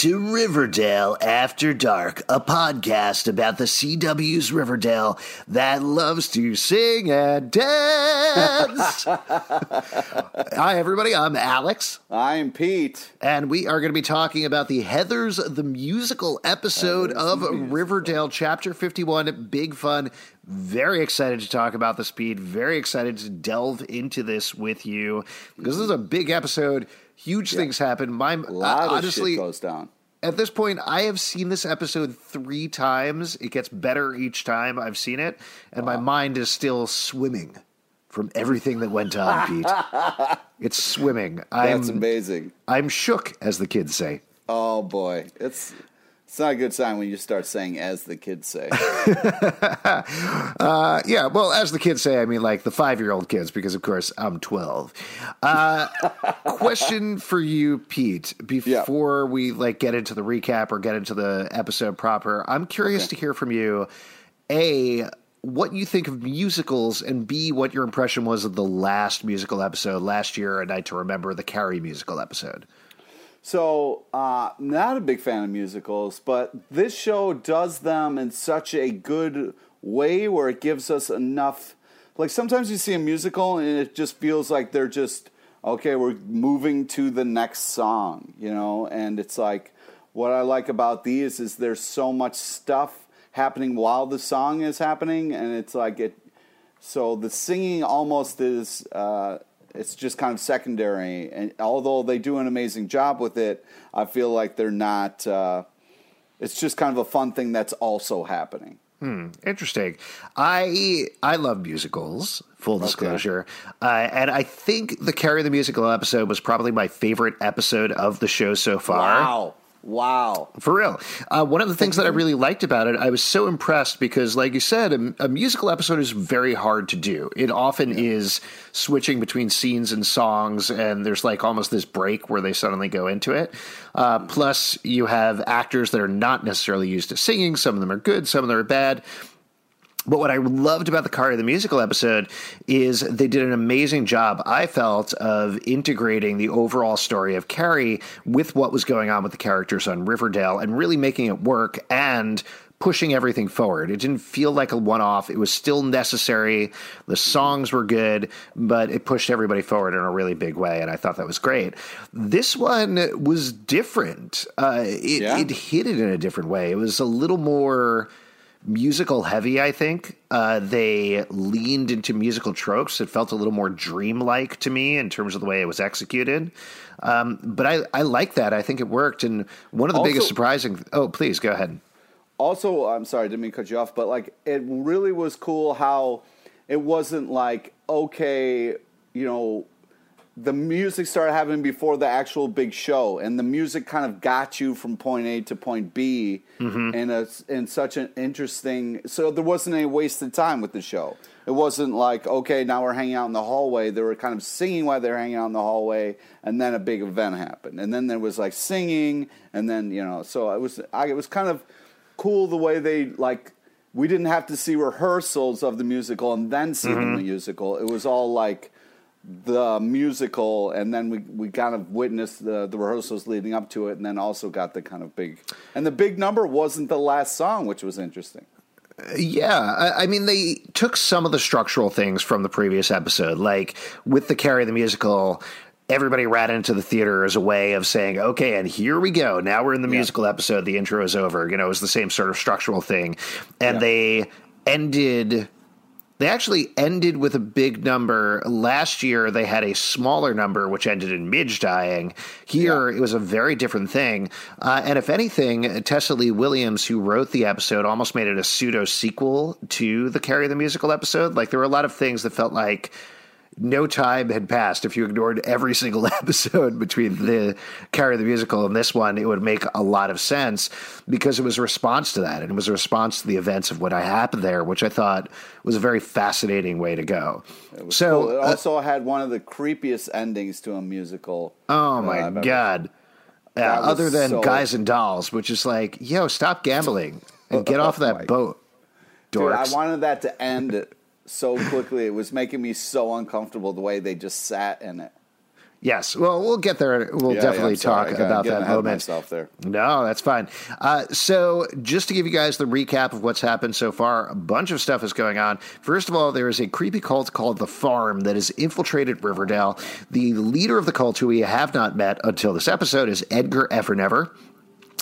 To Riverdale After Dark, a podcast about the CW's Riverdale that loves to sing and dance. Hi, everybody. I'm Alex. I'm Pete. And we are going to be talking about the Heathers the Musical episode of. Riverdale, Chapter 51. Big fun. Very excited to talk about the speed. Very excited to delve into this with you because this is a big episode Huge yeah. things happen. My a lot uh, honestly goes down. At this point, I have seen this episode three times. It gets better each time I've seen it, and wow. my mind is still swimming from everything that went on, Pete. it's swimming. I'm, That's amazing. I'm shook, as the kids say. Oh boy, it's it's not a good sign when you start saying "as the kids say." uh, yeah, well, as the kids say, I mean like the five-year-old kids, because of course I'm twelve. Uh, question for you, Pete, before yeah. we like get into the recap or get into the episode proper. I'm curious okay. to hear from you. A, what you think of musicals, and B, what your impression was of the last musical episode last year, A Night to Remember, the Carrie musical episode. So, uh, not a big fan of musicals, but this show does them in such a good way where it gives us enough. Like sometimes you see a musical and it just feels like they're just okay. We're moving to the next song, you know, and it's like what I like about these is there's so much stuff happening while the song is happening, and it's like it. So the singing almost is. Uh, it's just kind of secondary. And although they do an amazing job with it, I feel like they're not. Uh, it's just kind of a fun thing that's also happening. Hmm, interesting. I I love musicals. Full disclosure, okay. uh, and I think the Carrie the musical episode was probably my favorite episode of the show so far. Wow. Wow. For real. Uh, one of the things that I really liked about it, I was so impressed because, like you said, a, a musical episode is very hard to do. It often yeah. is switching between scenes and songs, and there's like almost this break where they suddenly go into it. Uh, plus, you have actors that are not necessarily used to singing. Some of them are good, some of them are bad. But what I loved about the Carrie the Musical episode is they did an amazing job, I felt, of integrating the overall story of Carrie with what was going on with the characters on Riverdale and really making it work and pushing everything forward. It didn't feel like a one off. It was still necessary. The songs were good, but it pushed everybody forward in a really big way. And I thought that was great. This one was different. Uh, it, yeah. it hit it in a different way. It was a little more musical heavy, I think. Uh, they leaned into musical tropes. It felt a little more dreamlike to me in terms of the way it was executed. Um, but I, I like that. I think it worked. And one of the also, biggest surprising. Oh, please go ahead. Also, I'm sorry, I didn't mean to cut you off, but like it really was cool how it wasn't like okay, you know, the music started happening before the actual big show, and the music kind of got you from point A to point B mm-hmm. in a in such an interesting. So there wasn't any wasted time with the show. It wasn't like okay, now we're hanging out in the hallway. They were kind of singing while they were hanging out in the hallway, and then a big event happened, and then there was like singing, and then you know, so it was I, it was kind of cool the way they like. We didn't have to see rehearsals of the musical and then see Mm-hmm. the musical. It was all like the musical, and then we, we kind of witnessed the, the rehearsals leading up to it, and then also got the kind of big. And the big number wasn't the last song, which was interesting. Yeah, I, I mean, they took some of the structural things from the previous episode, like with the Carrie the musical. Everybody ran into the theater as a way of saying, "Okay, and here we go. Now we're in the musical episode. The intro is over." You know, it was the same sort of structural thing, and Yeah. they ended. They actually ended with a big number. Last year, they had a smaller number, which ended in Midge dying. Here, it was a very different thing. Uh, and if anything, Tessa Leigh Williams, who wrote the episode, almost made it a pseudo sequel to the Carrie the Musical episode. Like, there were a lot of things that felt like no time had passed. If you ignored every single episode between the Carrie the Musical and this one, it would make a lot of sense because it was a response to that. And it was a response to the events of what happened there, which I thought was a very fascinating way to go. So, Cool. It uh, also had one of the creepiest endings to a musical. oh uh, my I've God. Other than so- Guys and Dolls, which is like, yo, stop gambling and get off that boat. Dude, I wanted that to end so quickly. It was making me so uncomfortable the way they just sat in it. Yes. Well, we'll get there. We'll Yeah, yeah, definitely I'm talk about that moment. myself there. No, that's fine. Uh, so, just to give you guys the recap of what's happened so far, a bunch of stuff is going on. First of all, there is a creepy cult called the Farm that has infiltrated Riverdale. The leader of the cult, who we have not met until this episode, is Edgar Evernever.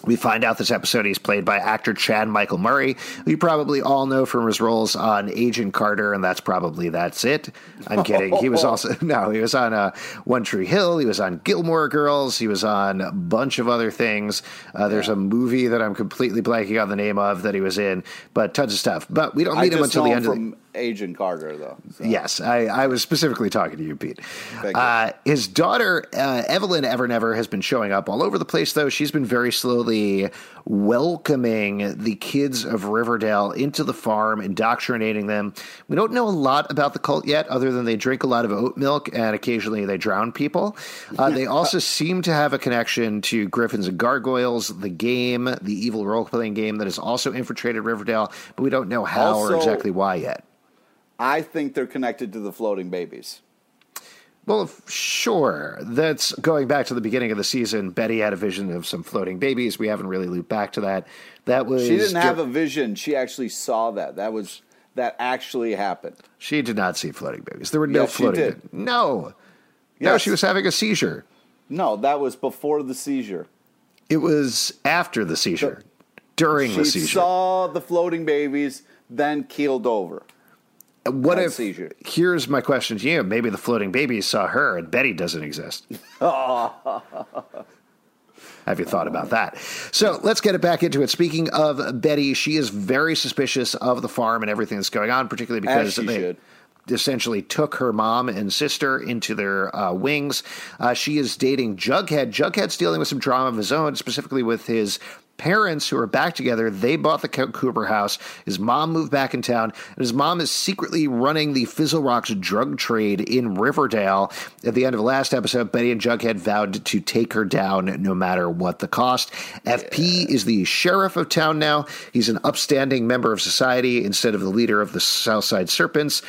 We find out this episode he's played by actor Chad Michael Murray, who you probably all know from his roles on Agent Carter, and that's probably that's it. I'm kidding. He was also no, he was on uh, One Tree Hill. He was on Gilmore Girls. He was on a bunch of other things. Uh, there's a movie that I'm completely blanking on the name of that he was in, but tons of stuff. But we don't meet him until the end of the from Agent Carter, though. so. Yes, I, I was specifically talking to you, Pete. You. Uh, his daughter, uh, Evelyn Evernever, has been showing up all over the place, though. She's been very slowly welcoming the kids of Riverdale into the farm, indoctrinating them. We don't know a lot about the cult yet, other than they drink a lot of oat milk and occasionally they drown people. Uh, they also seem to have a connection to Griffins and Gargoyles, the game, the evil role playing game that has also infiltrated Riverdale, but we don't know how or exactly why yet. I think they're connected to the floating babies. Well, sure. That's going back to the beginning of the season. Betty had a vision of some floating babies. We haven't really looped back to that. That was She didn't have a vision. She actually saw that. That was that actually happened. She did not see floating babies. There were no Yes, she floating. did. No, no. Yes. She was having a seizure. No, that was before the seizure. It was after the seizure, during She the seizure. She saw the floating babies, then keeled over. What if? seizure. Here's my question to you: Maybe the floating babies saw her, and Betty doesn't exist. Have you thought about that? So let's get it back into it. Speaking of Betty, she is very suspicious of the farm and everything that's going on, particularly because she they should. essentially took her mom and sister into their uh, wings. Uh, she is dating Jughead. Jughead's dealing with some drama of his own, specifically with his parents who are back together. They bought the Cooper house. His mom moved back in town, and his mom is secretly running the Fizzle Rocks drug trade in Riverdale. At the end of the last episode, Betty and Jughead vowed to take her down no matter what the cost. FP is the sheriff of town now. He's an upstanding member of society instead of the leader of the Southside Serpents.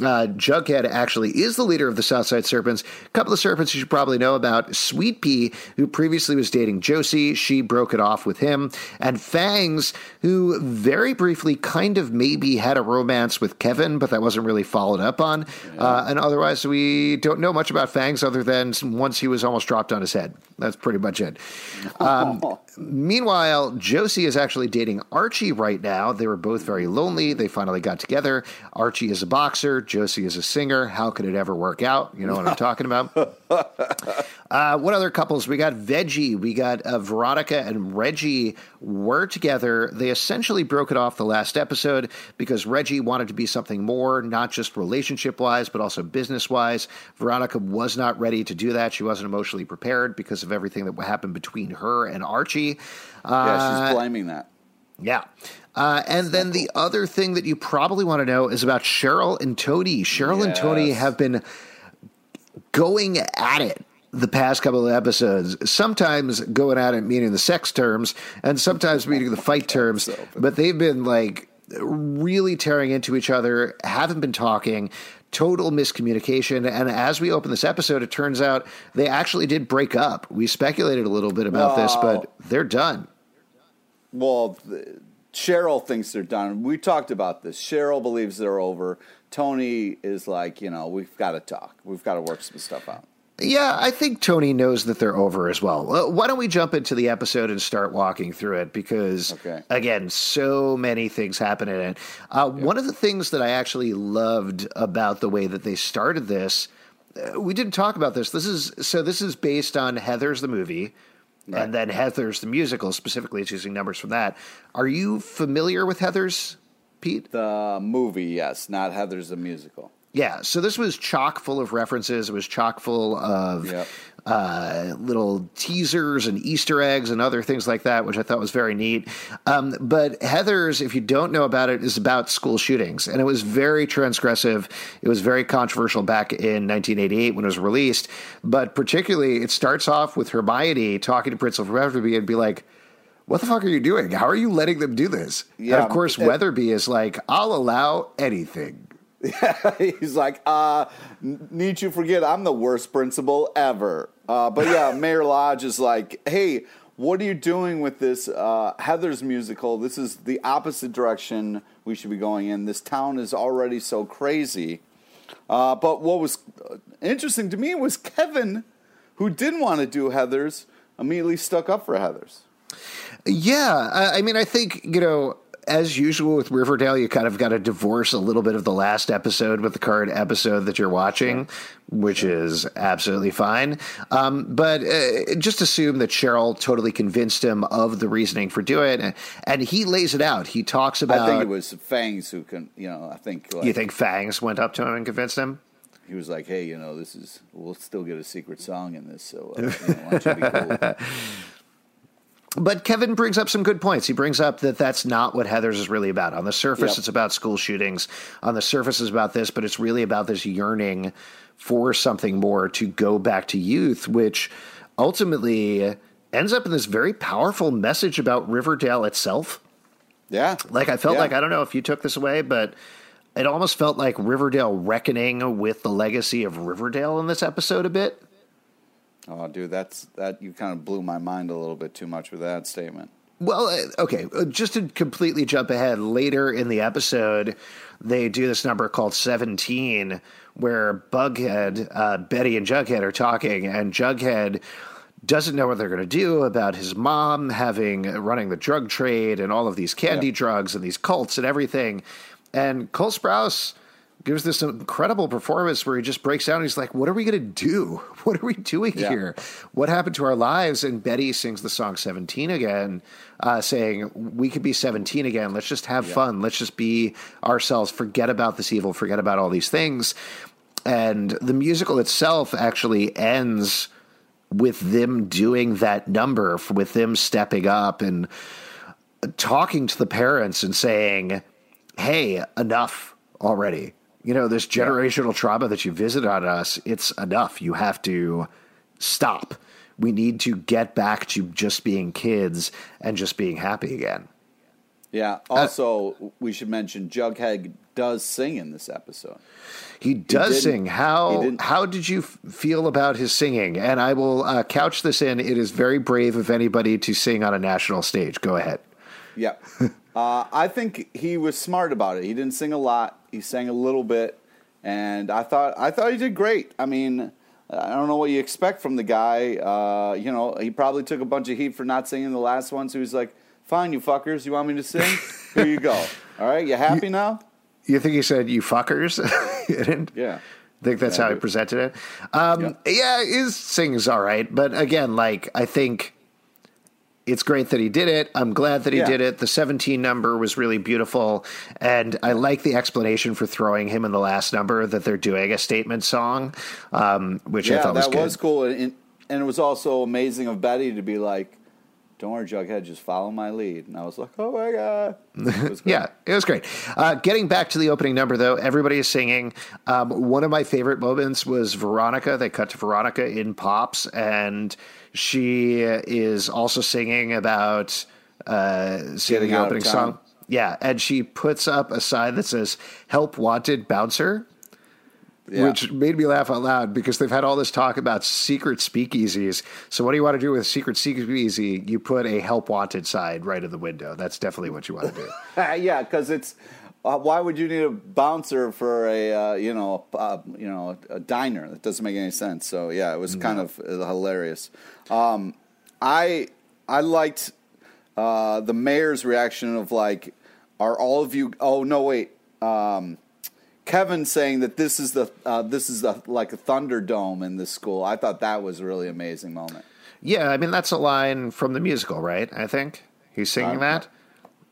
Uh, Jughead actually is the leader of the Southside Serpents. A couple of serpents you should probably know about. Sweet Pea, who previously was dating Josie, she broke it off with him. And Fangs, who very briefly kind of maybe had a romance with Kevin, but that wasn't really followed up on. Uh, and otherwise, we don't know much about Fangs other than once he was almost dropped on his head. That's pretty much it. Um, Meanwhile, Josie is actually dating Archie right now. They were both very lonely. They finally got together. Archie is a boxer. Josie is a singer. How could it ever work out? You know what I'm talking about? Uh, what other couples? We got Veggie. We got uh, Veronica and Reggie were together. They essentially broke it off the last episode because Reggie wanted to be something more, not just relationship wise, but also business wise. Veronica was not ready to do that. She wasn't emotionally prepared because of everything that happened between her and Archie. Yeah, Uh, she's blaming that. yeah. Uh, and then the other thing that you probably want to know is about Cheryl and Toni. Cheryl and Toni have been going at it the past couple of episodes, sometimes going at it meaning the sex terms and sometimes meaning the fight terms, but they've been like really tearing into each other, haven't been talking, total miscommunication. And as we open this episode, it turns out they actually did break up. We speculated a little bit about this, but they're done. Well, Cheryl thinks they're done. We talked about this. Cheryl believes they're over. Toni is like, you know, we've got to talk. We've got to work some stuff out. Yeah, I think Toni knows that they're over as well. Uh, why don't we jump into the episode and start walking through it? Because, okay. again, so many things happen in it. Uh, yeah. One of the things that I actually loved about the way that they started this, uh, we didn't talk about this. This is so. This is based on Heather's the movie, right. and then Heather's the musical. Specifically, it's using numbers from that. Are you familiar with Heather's, Pete? The movie, yes, not Heather's the musical. Yeah, so this was chock full of references. It was chock full of yep. uh, little teasers and Easter eggs and other things like that, which I thought was very neat. Um, but Heather's, if you don't know about it, is about school shootings, and it was very transgressive. It was very controversial back in 1988 when it was released. But particularly, it starts off with Hermione talking to Principal Weatherby and be like what the fuck are you doing? How are you letting them do this? Yeah, and of course, it, Weatherby is like, I'll allow anything. Yeah, he's like, uh, need you forget I'm the worst principal ever. Uh, but yeah, Mayor Lodge is like, hey, what are you doing with this uh, Heather's musical? This is the opposite direction we should be going in. This town is already so crazy. Uh, but what was interesting to me was Kevin, who didn't want to do Heather's, immediately stuck up for Heather's. Yeah, I mean, I think you know as usual with Riverdale, you kind of got to divorce a little bit of the last episode with the current episode that you're watching, which is absolutely fine. Um, but uh, just assume that Cheryl totally convinced him of the reasoning for doing it, and he lays it out. He talks about. I think it was Fangs who can, you know. I think. Like, you think Fangs went up to him and convinced him? He was like, "Hey, you know, this is we'll still get a secret song in this, so uh, you know, why don't you be cool?" but Kevin brings up some good points. He brings up that that's not what Heather's is really about. On the surface, yep. it's about school shootings. On the surface, it's about this, but it's really about this yearning for something more to go back to youth, which ultimately ends up in this very powerful message about Riverdale itself. Yeah. Like, I felt yeah. like, I don't know if you took this away, but it almost felt like Riverdale reckoning with the legacy of Riverdale in this episode a bit. Oh, dude, that's that you kind of blew my mind a little bit too much with that statement. Well, uh, okay, uh, just to completely jump ahead, later in the episode, they do this number called 17 where Bughead, uh, Betty and Jughead are talking, and Jughead doesn't know what they're going to do about his mom having running the drug trade and all of these candy yeah. drugs and these cults and everything. And Cole Sprouse gives this incredible performance where he just breaks down. he's like, "What are we going to do? What are we doing yeah. here? What happened to our lives?" And Betty sings the song "17" again, uh, saying, "We could be 17 again. Let's just have yeah. fun. Let's just be ourselves. Forget about this evil. Forget about all these things." And the musical itself actually ends with them doing that number, with them stepping up and talking to the parents and saying, "Hey, enough." already you know, this generational yeah. trauma that you visit on us, it's enough. You have to stop. We need to get back to just being kids and just being happy again. Yeah. Uh, also, uh, we should mention Jughead does sing in this episode. He does he sing. How how did you feel about his singing? And I will uh, couch this in: it is very brave of anybody to sing on a national stage. Go ahead. Yeah. uh, I think he was smart about it. He didn't sing a lot. He sang a little bit, and I thought I thought he did great. I mean, I don't know what you expect from the guy. Uh, you know, he probably took a bunch of heat for not singing the last one, so he's like, "Fine, you fuckers, you want me to sing? Here you go. All right, you happy you, now?" You think he said, "You fuckers"? yeah. I think that's yeah, how he presented it. Um, yeah. yeah, his sing's all right, but again, like I think it's great that he did it. I'm glad that he yeah. did it. The 17 number was really beautiful. And I like the explanation for throwing him in the last number that they're doing a statement song, um, which yeah, I thought was good. that was cool. And, and it was also amazing of Betty to be like, don't worry, Jughead, just follow my lead. And I was like, oh my God. It yeah, it was great. Uh, getting back to the opening number, though, everybody is singing. Um, one of my favorite moments was Veronica. They cut to Veronica in Pops, and she is also singing about uh, singing the opening song. Yeah, and she puts up a sign that says "Help Wanted Bouncer." Yeah. which made me laugh out loud because they've had all this talk about secret speakeasies. So, what do you want to do with a secret speakeasy? You put a help wanted sign right in the window. That's definitely what you want to do. yeah, because it's. Uh, why would you need a bouncer for a uh, you know uh, you know a diner? That doesn't make any sense. So yeah, it was kind of uh, hilarious. Um, I I liked uh, the mayor's reaction of like, are all of you? Oh no, wait. Um, Kevin saying that this is the uh, this is a, like a Thunderdome in this school. I thought that was a really amazing moment. Yeah, I mean that's a line from the musical, right? I think he's singing uh, that.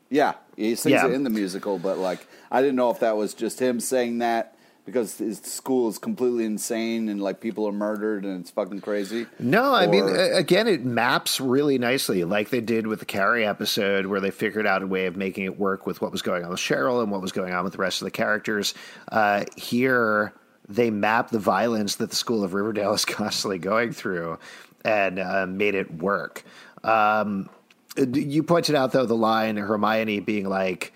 Yeah, he sings yeah. it in the musical, but like I didn't know if that was just him saying that because school is completely insane and like people are murdered and it's fucking crazy. No, I or, mean again it maps really nicely like they did with the Carrie episode where they figured out a way of making it work with what was going on with Cheryl and what was going on with the rest of the characters. Uh, here they map the violence that the school of Riverdale is constantly going through and uh, made it work. Um, you pointed out though the line Hermione being like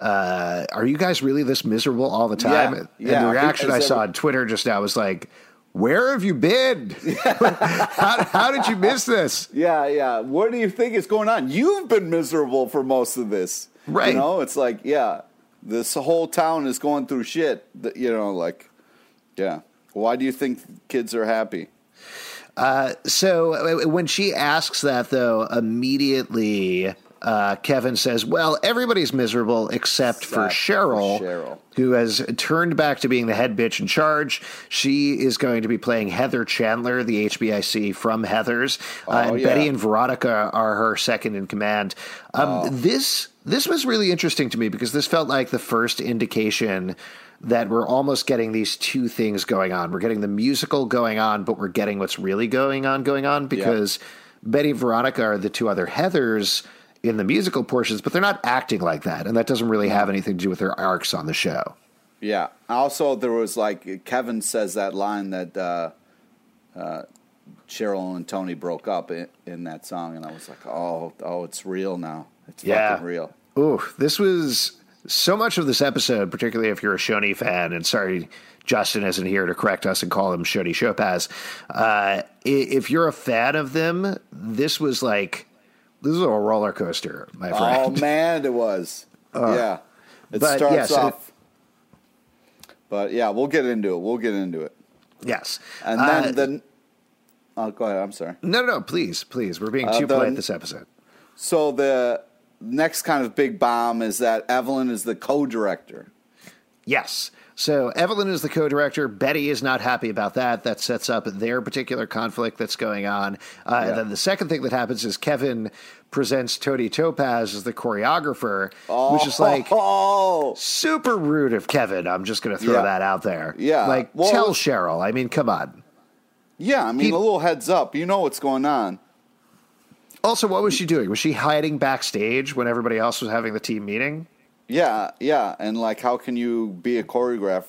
uh, are you guys really this miserable all the time? Yeah, yeah. And the reaction I saw on Twitter just now was like, where have you been? how, how, did you miss this? Yeah, yeah. What do you think is going on? You've been miserable for most of this. Right. You know, it's like, yeah, this whole town is going through shit. That, you know, like, yeah. Why do you think kids are happy? Uh, so when she asks that, though, immediately uh, Kevin says, "Well, everybody's miserable except, for Cheryl, for Cheryl, who has turned back to being the head bitch in charge. She is going to be playing Heather Chandler, the HBIC from Heather's, oh, uh, and yeah. Betty and Veronica are her second in command. Um, oh. This this was really interesting to me because this felt like the first indication." that we're almost getting these two things going on. We're getting the musical going on, but we're getting what's really going on going on because. Betty and Veronica are the two other Heathers in the musical portions, but they're not acting like that, and that doesn't really have anything to do with their arcs on the show. Yeah. Also, there was like Kevin says that line that uh, uh, Cheryl and Toni broke up in, in, that song, and I was like, oh, oh, it's real now. It's yeah. fucking real. Ooh, this was so much of this episode, particularly if you're a Choni fan, and sorry, Justin isn't here to correct us and call him Choni Shopaz. Uh, if you're a fan of them, this was like this is a roller coaster, my friend. Oh man, it was. Uh, yeah, it starts yes, off. It, but yeah, we'll get into it. We'll get into it. Yes, and then uh, then. Oh, go ahead. I'm sorry. No, no, no, please, please. We're being uh, too uh, polite this episode. So the next kind of big bomb is that Evelyn is the co-director. Yes. So Evelyn is the co-director. Betty is not happy about that. That sets up their particular conflict that's going on. Uh, yeah. And then the second thing that happens is Kevin presents Toni Topaz as the choreographer, oh, which is like oh. super rude of Kevin. I'm just going to throw yeah. that out there. Yeah, like well, tell Cheryl. I mean, come on. Yeah, I mean, he, a little heads up. You know what's going on. Also, what was she doing? Was she hiding backstage when everybody else was having the team meeting? Yeah, yeah, and like, how can you be a choreograph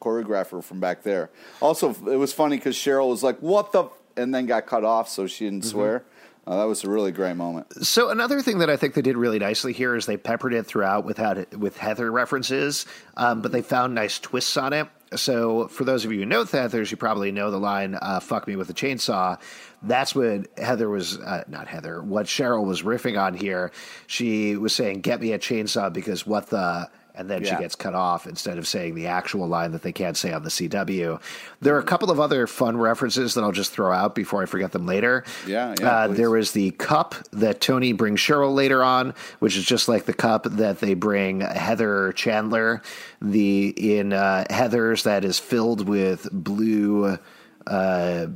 choreographer from back there? Also, it was funny because Cheryl was like, "What the," and then got cut off, so she didn't mm-hmm. swear. Uh, that was a really great moment. So another thing that I think they did really nicely here is they peppered it throughout without with Heather references, um, but they found nice twists on it. So for those of you who know Heather's, you probably know the line uh, "fuck me with a chainsaw." that's what Heather was uh, not Heather. What Cheryl was riffing on here. She was saying, "Get me a chainsaw," because what the and then yeah. she gets cut off instead of saying the actual line that they can't say on the CW. There are a couple of other fun references that I'll just throw out before I forget them later. Yeah, yeah uh, there was the cup that Toni brings Cheryl later on, which is just like the cup that they bring Heather Chandler. The in uh, Heather's that is filled with blue uh,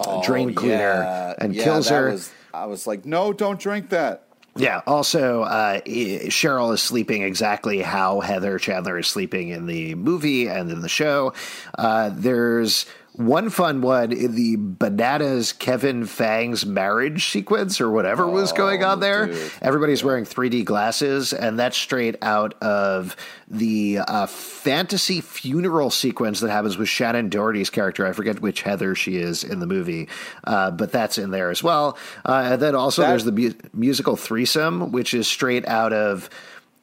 oh, drain cleaner yeah. and kills her. Was, I was like, no, don't drink that. Yeah. Also, uh, Cheryl is sleeping exactly how Heather Chandler is sleeping in the movie and in the show. Uh, there's One fun one in the bananas Kevin Fang's marriage sequence or whatever was going on there. dude. Everybody's wearing 3D glasses, and that's straight out of the uh, fantasy funeral sequence that happens with Shannen Doherty's character. I forget which Heather she is in the movie, uh, but that's in there as well. Uh, and then also That- there's the mu- musical threesome, which is straight out of.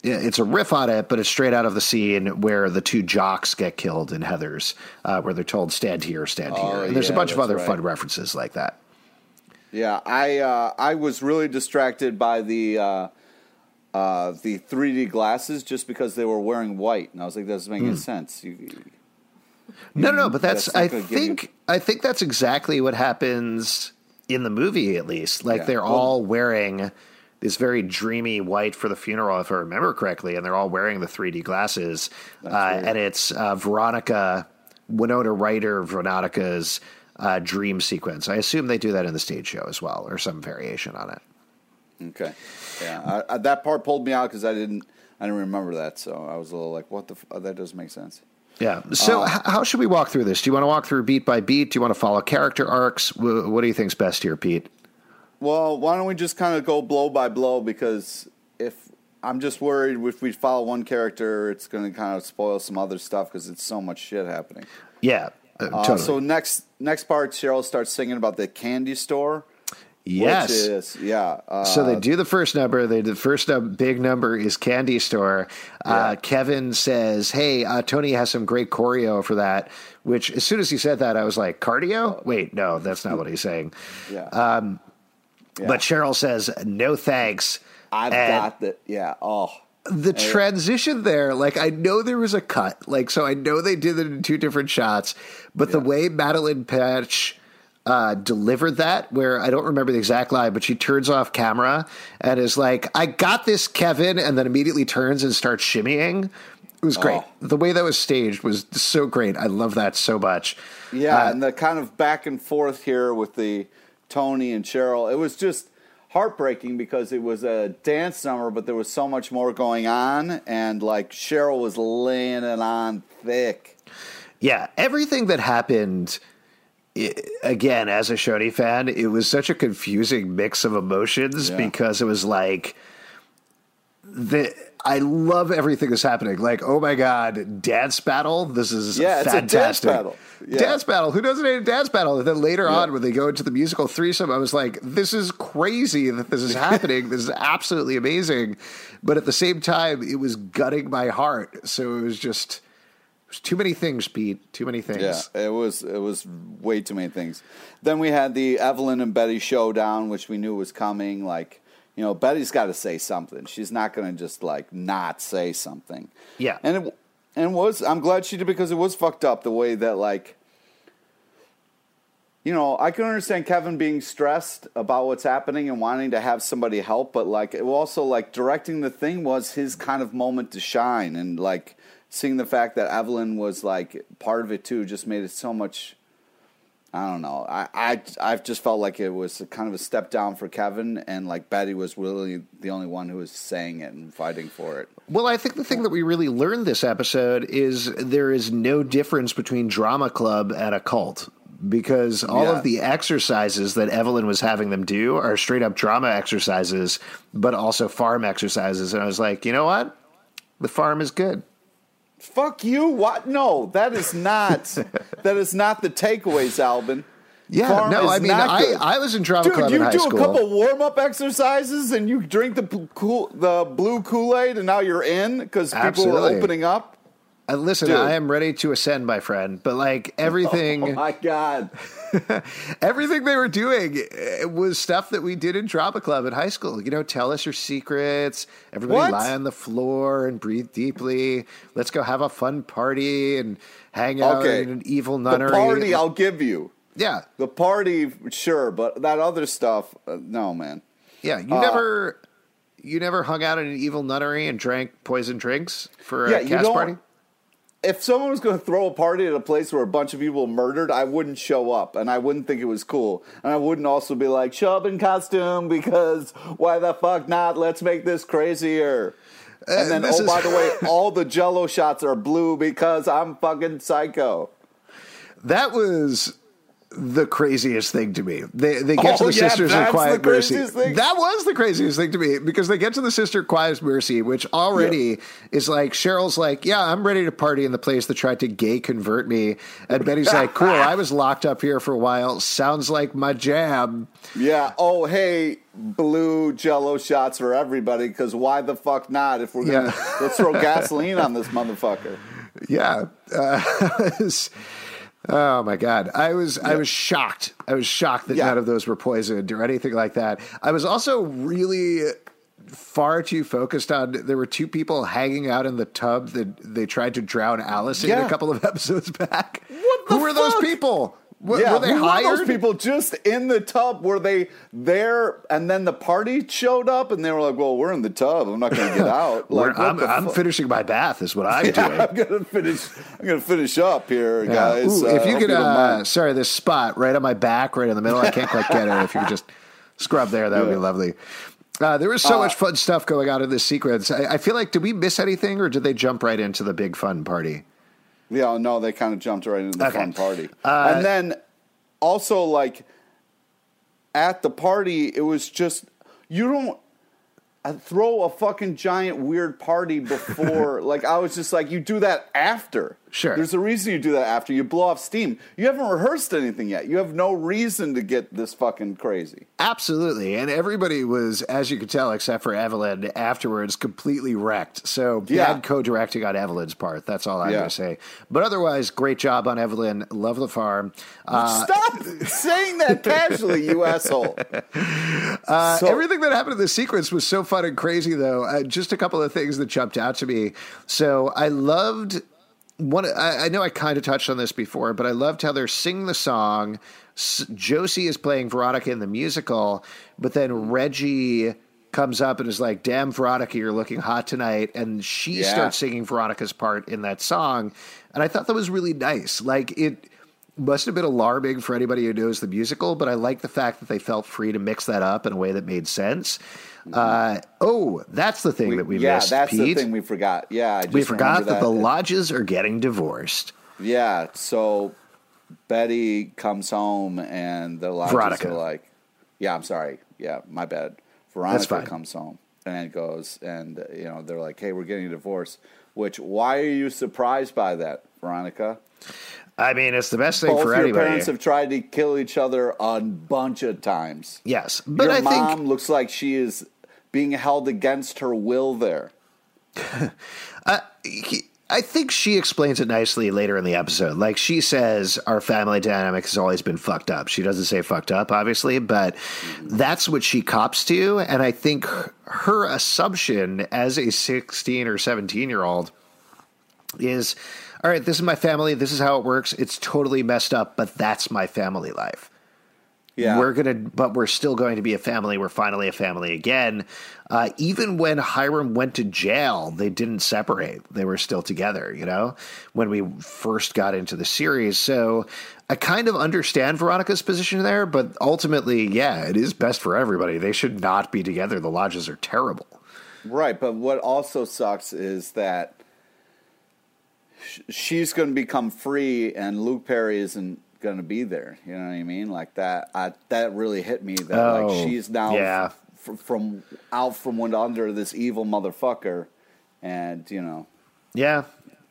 Yeah, It's a riff on it, but it's straight out of the scene where the two jocks get killed in Heather's, uh, where they're told "stand here, stand here," Oh, and there's a bunch of other right. fun references like that. Yeah, I uh, I was really distracted by the uh, uh, the 3D glasses just because they were wearing white, and I was like, that doesn't make any sense. You, No, no, but that's, That's I gonna you- think I think that's exactly what happens in the movie at least. Like Yeah. they're Well- all wearing this very dreamy white for the funeral, if I remember correctly, and they're all wearing the 3D glasses. Uh, and it's uh, Veronica, Winona Ryder, Veronica's uh, dream sequence. I assume they do that in the stage show as well, or some variation on it. okay, yeah, I, I, that part pulled me out because I didn't I didn't remember that, so I was a little like, what the f- that doesn't make sense. Yeah. So, Uh, h- how should we walk through this? Do you want to walk through beat by beat? Do you want to follow character arcs? Wh- What do you think's best here, Pete? Well, why don't we just kind of go blow by blow because if I'm just worried if we follow one character, it's going to kind of spoil some other stuff because it's so much shit happening. Yeah. Uh, Uh, totally. So next next part, Cheryl starts singing about the candy store. yes. Which is yeah. Uh, So they do the first number. They the first num- big number is Candy Store. Uh, Kevin says, "Hey, uh, Toni has some great choreo for that." Which, as soon as he said that, I was like, "Cardio? Wait, no, that's not what he's saying." yeah. Um, Yeah. But Cheryl says, "No thanks." I've and- got the yeah. Oh, the transition there, like I know there was a cut, like so I know they did it in two different shots, but the way Madelaine Petsch uh, delivered that, where I don't remember the exact line, but she turns off camera and is like, "I got this, Kevin," and then immediately turns and starts shimmying. It was great. Oh. The way that was staged was so great. I love that so much. yeah. Uh, and the kind of back and forth here with the Toni and Cheryl, it was just heartbreaking because it was a dance number, but there was so much more going on, and like Cheryl was laying it on thick. Yeah, everything that happened. i again, as a Choni fan, it was such a confusing mix of emotions Yeah. because it was like the. I love everything that's happening. Like, oh my god, dance battle! This is Yeah, it's a dance battle. Yeah. Dance battle. Who doesn't hate a dance battle? And then later Yeah. on, when they go into the musical threesome, I was like, this is crazy that this is happening. this is absolutely amazing. But at the same time, it was gutting my heart. So it was just it was too many things, Pete. Too many things. Yeah, it was it was way too many things. Then we had the Evelyn and Betty showdown, which we knew was coming. Like, you know, Betty's got to say something. She's not going to just like not say something. Yeah. and it and it was I'm glad she did because it was fucked up the way that like. You know, I can understand Kevin being stressed about what's happening and wanting to have somebody help, but like it also like directing the thing was his kind of moment to shine, and like seeing the fact that Evelyn was like part of it too just made it so much. I don't know. I I I've just felt like it was a kind of a step down for Kevin, and like Betty was really the only one who was saying it and fighting for it. Well, I think the thing that we really learned this episode is there is no difference between drama club and a cult because all Yeah. of the exercises that Evelyn was having them do are straight up drama exercises, but also farm exercises. And I was like, you know what? The farm is good. Fuck you! What? No, that is not. that is not the takeaways, Alvin. Yeah, Farm no, I mean, I. I was in drama Dude, club you in high do school. a couple warm up exercises and you drink the cool, the blue Kool Aid, and now you're in because people Absolutely. are opening up. Uh, listen, Dude. I am ready to ascend, my friend. But like everything, Oh my god! everything they were doing uh, was stuff that we did in drama club in high school. You know, tell us your secrets. Everybody What? lie on the floor and breathe deeply. Let's go have a fun party and hang out Okay. in an evil The nunnery. party, I'll give you. yeah, The party, sure, but that other stuff, uh, no, man. yeah. You Uh, never, you never hung out in an evil nunnery and drank poison drinks for a you cast party. If someone was going to throw a party at a place where a bunch of people were murdered, I wouldn't show up, and I wouldn't think it was cool, and I wouldn't also be like, "Show up in costume because why the fuck not? Let's make this crazier." Eh, and then, oh, is- by the way, all the Jello shots are blue because I'm fucking psycho. That was the craziest thing to me. They they get Oh, to the yeah, Sisters of Quiet Mercy. thing? That was the craziest thing to me because they get to the Sister Quiet Mercy, which already is like Cheryl's like, yeah, I'm ready to party in the place that tried to gay convert me, and Betty's like, cool, I was locked up here for a while. Sounds like my jam. Yeah. Oh, hey, blue Jello shots for everybody. Because why the fuck not? If we're gonna Yeah. let's throw gasoline on this motherfucker. Yeah. Uh, oh my god, I was I was shocked. I was shocked that Yeah. none of those were poisoned or anything like that. I was also really far too focused on there were two people hanging out in the tub that they tried to drown Alice in a couple of episodes back. What the Who were those people? W- yeah, were they who hired? were those people just in the tub? Were they there? And then the party showed up, and they were like, "Well, we're in the tub. I'm not going to get out." Like, I'm, I'm finishing my bath, is what I'm Yeah, doing. I'm gonna finish. I'm gonna finish up here, Yeah. guys. Ooh, Uh, if you could, uh, sorry, this spot right on my back, right in the middle, I can't quite get it. If you could just scrub there, that would be lovely. Uh, there was so much fun stuff going on in this sequence. I, I feel like, did we miss anything, or did they jump right into the big fun party? Yeah, no, they kind of jumped right into the Okay. fun party. Uh, and then also like at the party, it was just you don't uh, throw a fucking giant weird party before. like I was just like, you do that after. Sure. There's a reason you do that after. You blow off steam. You haven't rehearsed anything yet. You have no reason to get this fucking crazy. Absolutely. And everybody was, as you could tell, except for Evelyn, afterwards completely wrecked. So Yeah. bad co directing on Evelyn's part. That's all I'm Yeah. going to say. But otherwise, great job on Evelyn. Love the farm. Uh, Stop saying that casually, you asshole. Uh, So- everything that happened in this sequence was so fun and crazy, though. Uh, just a couple of things that jumped out to me. So I loved one. I, I know I kind of touched on this before, but I loved how they're singing the song. S- Josie is playing Veronica in the musical, but then Reggie comes up and is like, "Damn, Veronica, you're looking hot tonight," and she Yeah. starts singing Veronica's part in that song, and I thought that was really nice. Like it must have been alarming for anybody who knows the musical, but I like the fact that they felt free to mix that up in a way that made sense. Uh, oh, that's the thing that we yeah, missed, that's Pete. the thing we forgot. Yeah, I just we forgot remembered that, the lodges are getting divorced. Yeah, so Betty comes home and the lodges Veronica. are like, "Yeah, I'm sorry. Yeah, my bad." Veronica comes home and goes, and you know they're like, "Hey, we're getting a divorce." Which why are you surprised by that, Veronica? I mean, it's the best thing Both for your anybody. parents have tried to kill each other a bunch of times. yes, but Your I mom think looks like she is being held against her will there. Uh, he- I think she explains it nicely later in the episode. Like she says, our family dynamic has always been fucked up. She doesn't say fucked up, obviously, but that's what she cops to. And I think her- her assumption as a 16 or 17 year old is all right, this is my family. This is how it works. It's totally messed up, but that's my family life. Yeah, We're gonna, but we're still going to be a family. We're finally a family again. Uh, even when Hiram went to jail, they didn't separate. They were still together. You know, when we first got into the series. So I kind of understand Veronica's position there, but ultimately, yeah, it is best for everybody. They should not be together. The lodges are terrible. Right, but what also sucks is that she's going to become free, and Luke Perry isn't going to be there. You know what I mean? Like that. I, that really hit me. That Oh, like she's now yeah. f- from out from under this evil motherfucker, and you know, Yeah.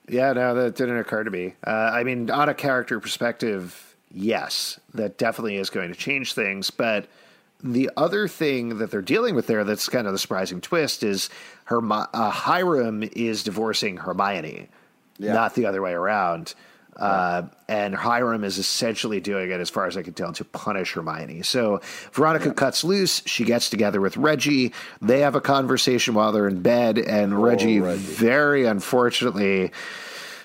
Yeah, no, that didn't occur to me. Uh, I mean, on a character perspective, yes, that definitely is going to change things. But the other thing that they're dealing with there that's kind of the surprising twist is her uh, Hiram is divorcing Hermione, Yeah. not the other way around. Uh, and Hiram is essentially doing it, as far as I can tell, to punish Hermione. So Veronica cuts loose. She gets together with Reggie. They have a conversation while they're in bed, and Reggie, Reggie. very unfortunately,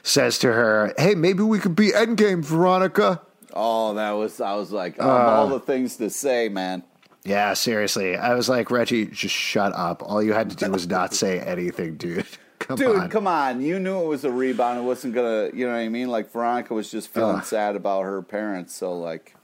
says to her, "Hey, maybe we could be Endgame, Veronica." oh, that was I was like, of Uh. all the things to say, man. Yeah, seriously. I was like, Reggie, just shut up. All you had to do was not say anything, dude. Come Dude, on. come on. You knew it was a rebound. It wasn't gonna, you know what I mean? Like Veronica was just feeling Ugh. sad about her parents. So like,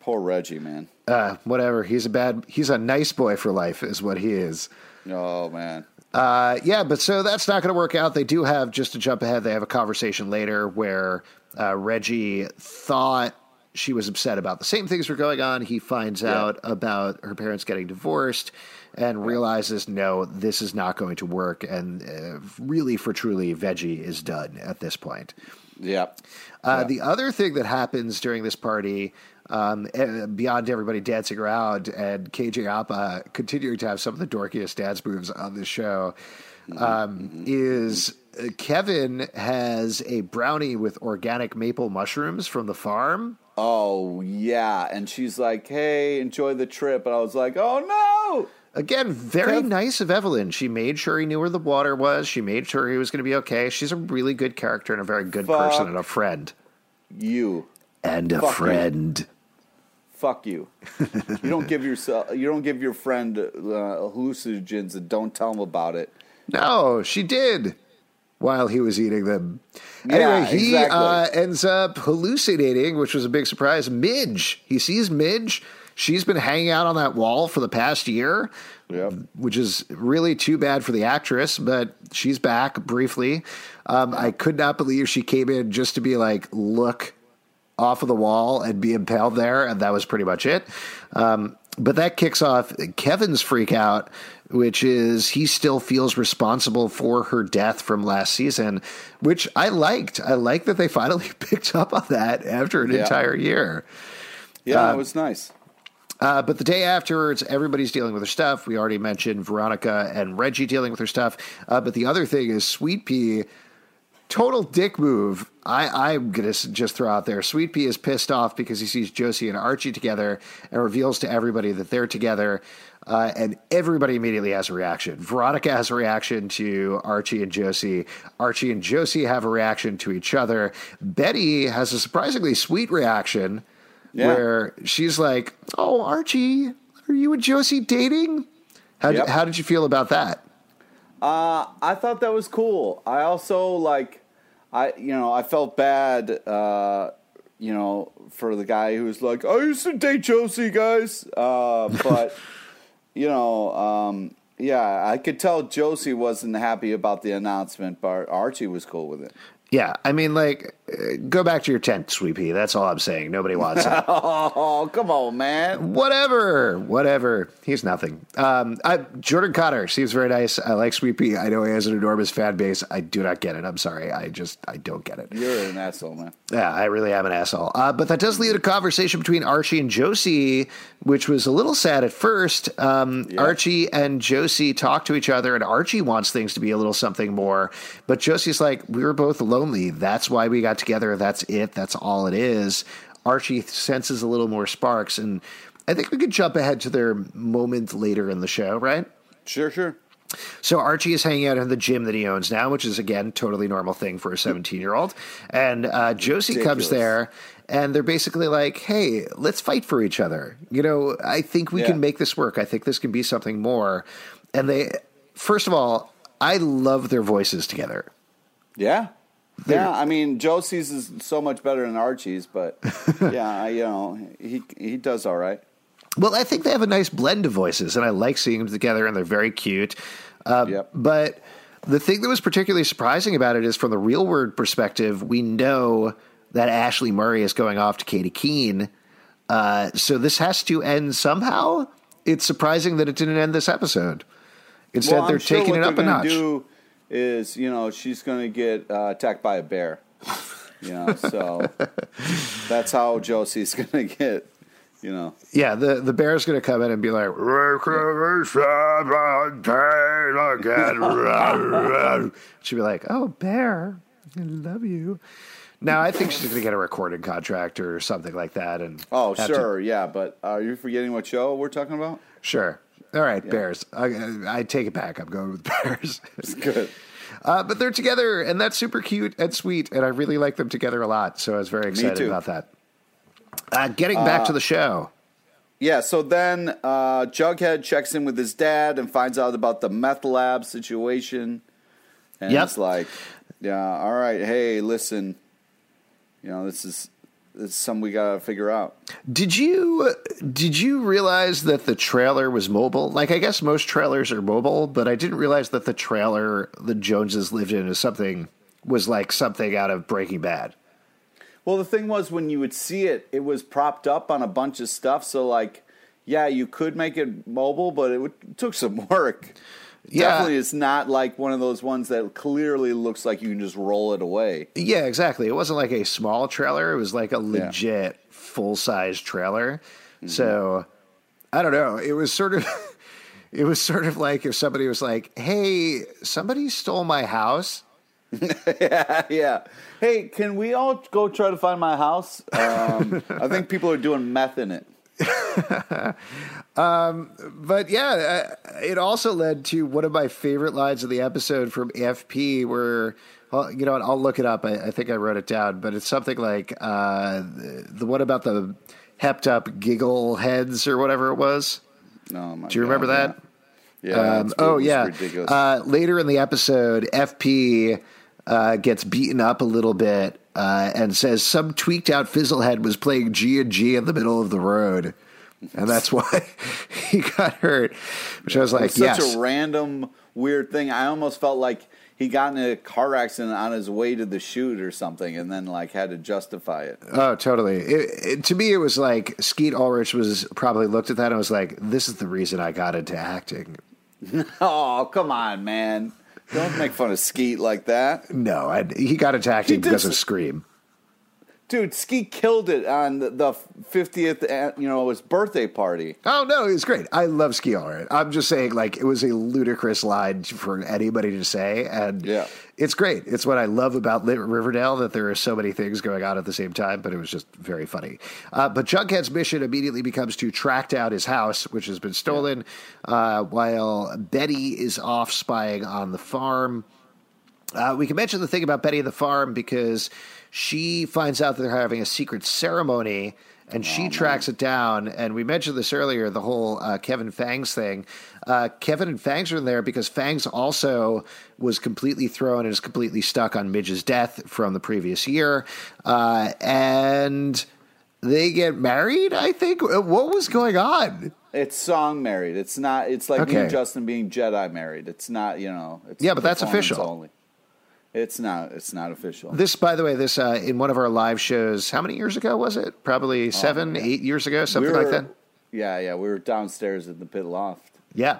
poor Reggie, man. Uh, whatever. He's a bad. He's a nice boy for life, is what he is. Oh man. Uh, yeah, but so that's not going to work out. They do have, just to jump ahead, they have a conversation later where uh, Reggie thought she was upset about the same things were going on. He finds Yeah. out about her parents getting divorced and realizes, no, this is not going to work. And uh, really, for truly, Veggie is done at this point. Yep. Uh, Yeah. The other thing that happens during this party, um, eh, beyond everybody dancing around and KJ Appa continuing to have some of the dorkiest dance moves on this show, um, is uh, Kevin has a brownie with organic maple mushrooms from the farm. Oh yeah, and she's like, "Hey, enjoy the trip," and I was like, "Oh no!" Again, very Kev- nice of Evelyn. She made sure he knew where the water was. She made sure he was going to be okay. She's a really good character and a very good Fuck. person and a friend. You, And a Fuck you. friend. fuck you. you don't give yourself, you don't give your friend uh, hallucinogens and don't tell him about it. No, she did while he was eating them. Yeah, anyway, he exactly. uh, ends up hallucinating, which was a big surprise. Midge. He sees Midge. She's been hanging out on that wall for the past year, Yep. which is really too bad for the actress, but she's back briefly. Um, I could not believe she came in just to be like, look off of the wall and be impaled there, and that was pretty much it. Um, but that kicks off Kevin's freak out, which is he still feels responsible for her death from last season, which I liked. I like that they finally picked up on that after an Yeah. entire year. Yeah, it was nice. Uh, but the day afterwards, everybody's dealing with their stuff. We already mentioned Veronica and Reggie dealing with their stuff. Uh, but the other thing is Sweet Pea, total dick move. I, I'm going to just throw out there. Sweet Pea is pissed off because he sees Josie and Archie together and reveals to everybody that they're together. Uh, and everybody immediately has a reaction. Veronica has a reaction to Archie and Josie. Archie and Josie have a reaction to each other. Betty has a surprisingly sweet reaction Yeah. where she's like, "Oh, Archie, are you and Josie dating?" How Yep. how did you feel about that? Uh, I thought that was cool. I also like, I you know, I felt bad, uh, you know, for the guy who was like, I used to date Josie, guys, uh, but you know, um, yeah, I could tell Josie wasn't happy about the announcement, but Archie was cool with it. Yeah, I mean, like, go back to your tent, Sweepy. That's all I'm saying. Nobody wants it. Oh, come on, man. whatever, whatever. He's nothing. Um, I, Jordan Connor seems very nice. I like Sweepy. I know he has an enormous fan base. I do not get it. I'm sorry. I just I don't get it. You're an asshole, man. Yeah, I really am an asshole. Uh, but that does lead to a conversation between Archie and Josie, which was a little sad at first. Um, Yeah. Archie and Josie talk to each other, and Archie wants things to be a little something more. But Josie's like, we were both lonely. That's why we got together. That's it. That's all it is. Archie senses a little more sparks. And I think we could jump ahead to their moment later in the show, right? Sure, sure. So Archie is hanging out in the gym that he owns now, which is again totally normal thing for a 17 year old. And uh, Josie comes there, and they're basically like, "Hey, let's fight for each other. You know, I think we Yeah. can make this work. I think this can be something more." And they, first of all, I love their voices together. Yeah. Yeah, I mean Josie's is so much better than Archie's, but yeah, I, you know he he does all right. Well, I think they have a nice blend of voices, and I like seeing them together, and they're very cute. Um, Yep. But the thing that was particularly surprising about it is from the real word perspective, we know that Ashley Murray is going off to Katy Keene. Uh, so this has to end somehow. It's surprising that it didn't end this episode. Instead, well, they're sure taking it they're up a notch. Do is you know she's going to get uh, attacked by a bear. You know, so that's how Josie's going to get. You know, Yeah, the, the bear's going to come in and be like, she'll be like, oh, bear, I love you. Now, I think she's going to get a recording contract or something like that. And oh have to- sure, yeah, but are you forgetting what show we're talking about? sure. All right, bears. I, I take it back. I'm going with bears. It's Good. Uh, but they're together, and that's super cute and sweet, and I really like them together a lot. So I was very excited about that. Uh, getting back to the show. Yeah, so then uh, Jughead checks in with his dad and finds out about the meth lab situation. And Yep. it's like, yeah, all right, hey, listen, you know, this is it's something we gotta figure out. Did you did you realize that the trailer was mobile? Like I guess most trailers are mobile, but I didn't realize that the trailer the Joneses lived in is something was like something out of Breaking Bad. Well, the thing was when you would see it, it was propped up on a bunch of stuff. So like, yeah, you could make it mobile, but it, would, it took some work. Yeah. Definitely, it's not like one of those ones that clearly looks like you can just roll it away. Yeah, exactly. It wasn't like a small trailer. It was like a legit full size trailer. So I don't know. It was sort of it was sort of like if somebody was like, "Hey, somebody stole my house." yeah, yeah. Hey, can we all go try to find my house? Um, I think people are doing meth in it. But yeah, uh, it also led to one of my favorite lines of the episode from FP, where well, you know what? I'll look it up. I, I think I wrote it down, but it's something like uh, the, the one about the hepped up giggle heads or whatever it was. Oh Do you remember God, that? Yeah. yeah Um, oh yeah. Uh, later in the episode, FP uh, gets beaten up a little bit uh, and says some tweaked out fizzlehead was playing G and G in the middle of the road, and that's why he got hurt. Which I was like, It's such yes, a random weird thing. I almost felt like he got in a car accident on his way to the shoot or something, and then like had to justify it. oh totally. It, it, to me, it was like Skeet Ulrich was probably looked at that and was like, "This is the reason I got into acting." Oh, come on, man! Don't make fun of Skeet like that, No, I, he got attacked He because of Scream. Dude. Skeet killed it on the fiftieth, you know, his birthday party. Oh no, it's great. I love Skeet Ulrich. I'm just saying, like, it was a ludicrous line for anybody to say, and Yeah. it's great. It's what I love about Riverdale that there are so many things going on at the same time. But it was just very funny. Uh, but Jughead's mission immediately becomes to track down his house, which has been stolen, uh, while Betty is off spying on the farm. Uh, we can mention the thing about Betty and the farm because she finds out that they're having a secret ceremony and she tracks it down. And we mentioned this earlier the whole uh, Kevin Fangs thing. Uh, Kevin and Fangs are in there because Fangs also was completely thrown and is completely stuck on Midge's death from the previous year. Uh, and they get married, I think. Uh, What was going on? It's song married. It's not. It's like me and Justin being Jedi married. It's not. You know. It's Yeah, but that's official. Only. It's not. It's not official. This, by the way, this uh, in one of our live shows. How many years ago was it? Probably seven, yeah. eight years ago, something We like that. Yeah, yeah. We were downstairs in the pit loft. Yeah,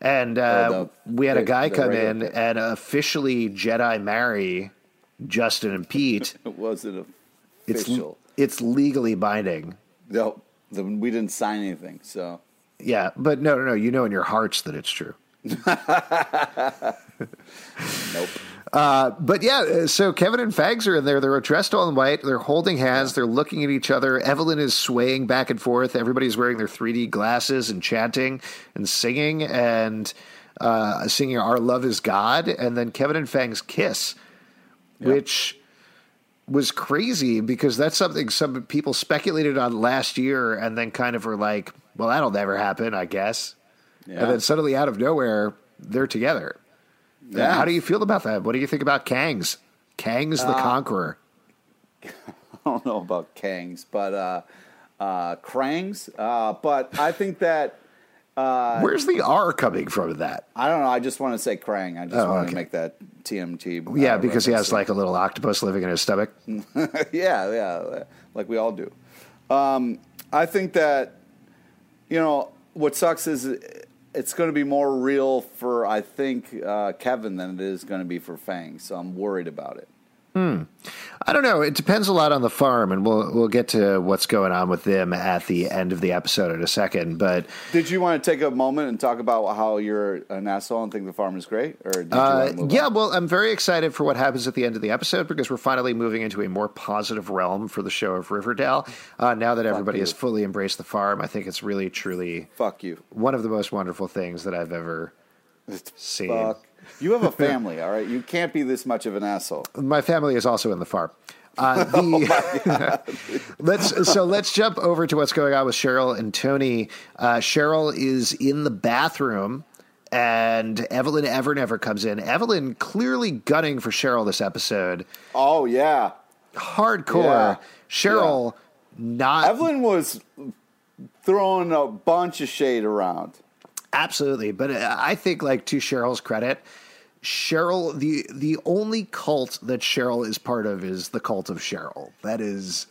and uh, the- we had a guy come in pit. and officially Jedi marry Justin and Pete. It wasn't It's official. it's legally binding. No, the, we didn't sign anything. So Yeah, but no, no, no. You know in your hearts that it's true. nope. But yeah, uh, so Kevin and Fangs are in there. They're dressed all in white. They're holding hands. They're looking at each other. Evelyn is swaying back and forth. Everybody's wearing their 3D glasses and chanting and singing and uh, singing "Our Love Is God." And then Kevin and Fangs kiss, which was crazy because that's something some people speculated on last year and then kind of were like, "Well, that'll never happen, I guess." Yeah. And then suddenly, out of nowhere, they're together. Yeah. How do you feel about that? What do you think about Kangs? Kangs Uh, the Conqueror. I don't know about Kangs, but uh, uh, Krangs. Uh, but I think that Uh, Where's the R coming from that? I don't know. I just want to say Krang. I just Oh, want okay. to make that TMT. uh, Yeah, because he has like a little octopus living in his stomach. yeah, yeah, like we all do. Um, I think that you know what sucks is it's going to be more real for I think uh, Kevin than it is going to be for Fang. So I'm worried about it. I don't know. It depends a lot on the farm, and we'll we'll get to what's going on with them at the end of the episode in a second. But Did you want to take a moment and talk about how you're an asshole and think the farm is great, or did you Uh, want to move yeah, on? well, I'm very excited for what happens at the end of the episode because we're finally moving into a more positive realm for the show of Riverdale. Uh, now that everybody you. has fully embraced the farm, I think it's really, truly Fuck you. one of the most wonderful things that I've ever seen. Fuck. You have a family, all right. You can't be this much of an asshole. My family is also in the farm. Uh, the, let's so let's jump over to what's going on with Cheryl and Toni. Uh, Cheryl is in the bathroom, and Evelyn Evernever comes in. Evelyn clearly gunning for Cheryl this episode. Oh yeah. hardcore. Yeah. Cheryl, not Evelyn was throwing a bunch of shade around. Absolutely, but uh, I think like to Cheryl's credit, Cheryl the the only cult that Cheryl is part of is the cult of Cheryl. That is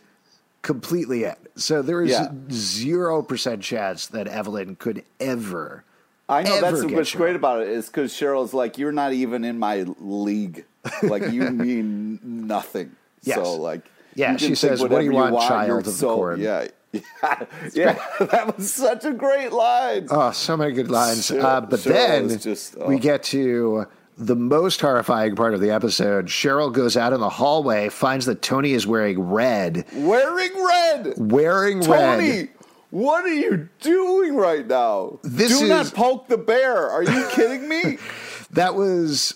completely it. So there is Yeah. zero percent chance that Evelyn could ever. I know ever that's what's Cheryl. great about it is because Cheryl's like, you're not even in my league. Like you mean nothing. Yes. So like, Yeah, she says, "What do you whatever want, child of the so- corn?" Yeah, yeah, yeah. that was such a great line. Oh, so many good lines. Cheryl- uh, but Cheryl then just, oh. we get to the most horrifying part of the episode. Cheryl goes out in the hallway, finds that Toni is wearing red. Wearing red. Wearing Toni, red. what are you doing right now? This Do is- not poke the bear. Are you kidding me? That was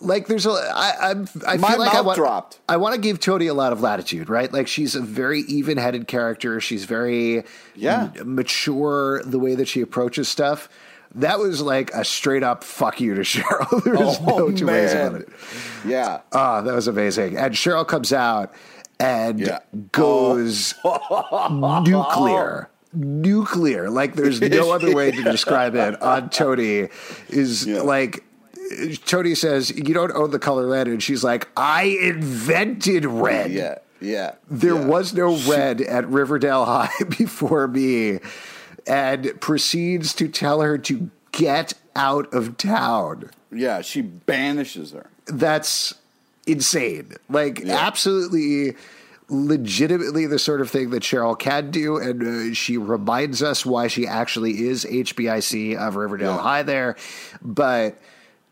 like there's a I I'm I My feel like I want dropped. I want to give Toni a lot of latitude, right? Like she's a very even-headed character. She's very Yeah. m- mature the way that she approaches stuff. That was like a straight up fuck you to Cheryl. there was oh no two ways about it. Yeah. Ah, that was amazing. And Cheryl comes out and Yeah. goes nuclear. Nuclear. Like there's no other way to describe it on Toni is Yeah. like Toni says, You don't own the color red. And she's like, I invented red. Yeah. Yeah. There yeah. was no red at Riverdale High before me. And proceeds to tell her to get out of town Yeah, she banishes her. that's insane. Like Yeah. absolutely legitimately the sort of thing that Cheryl can do and uh, she reminds us why she actually is HBIC of Riverdale Yeah. High there. But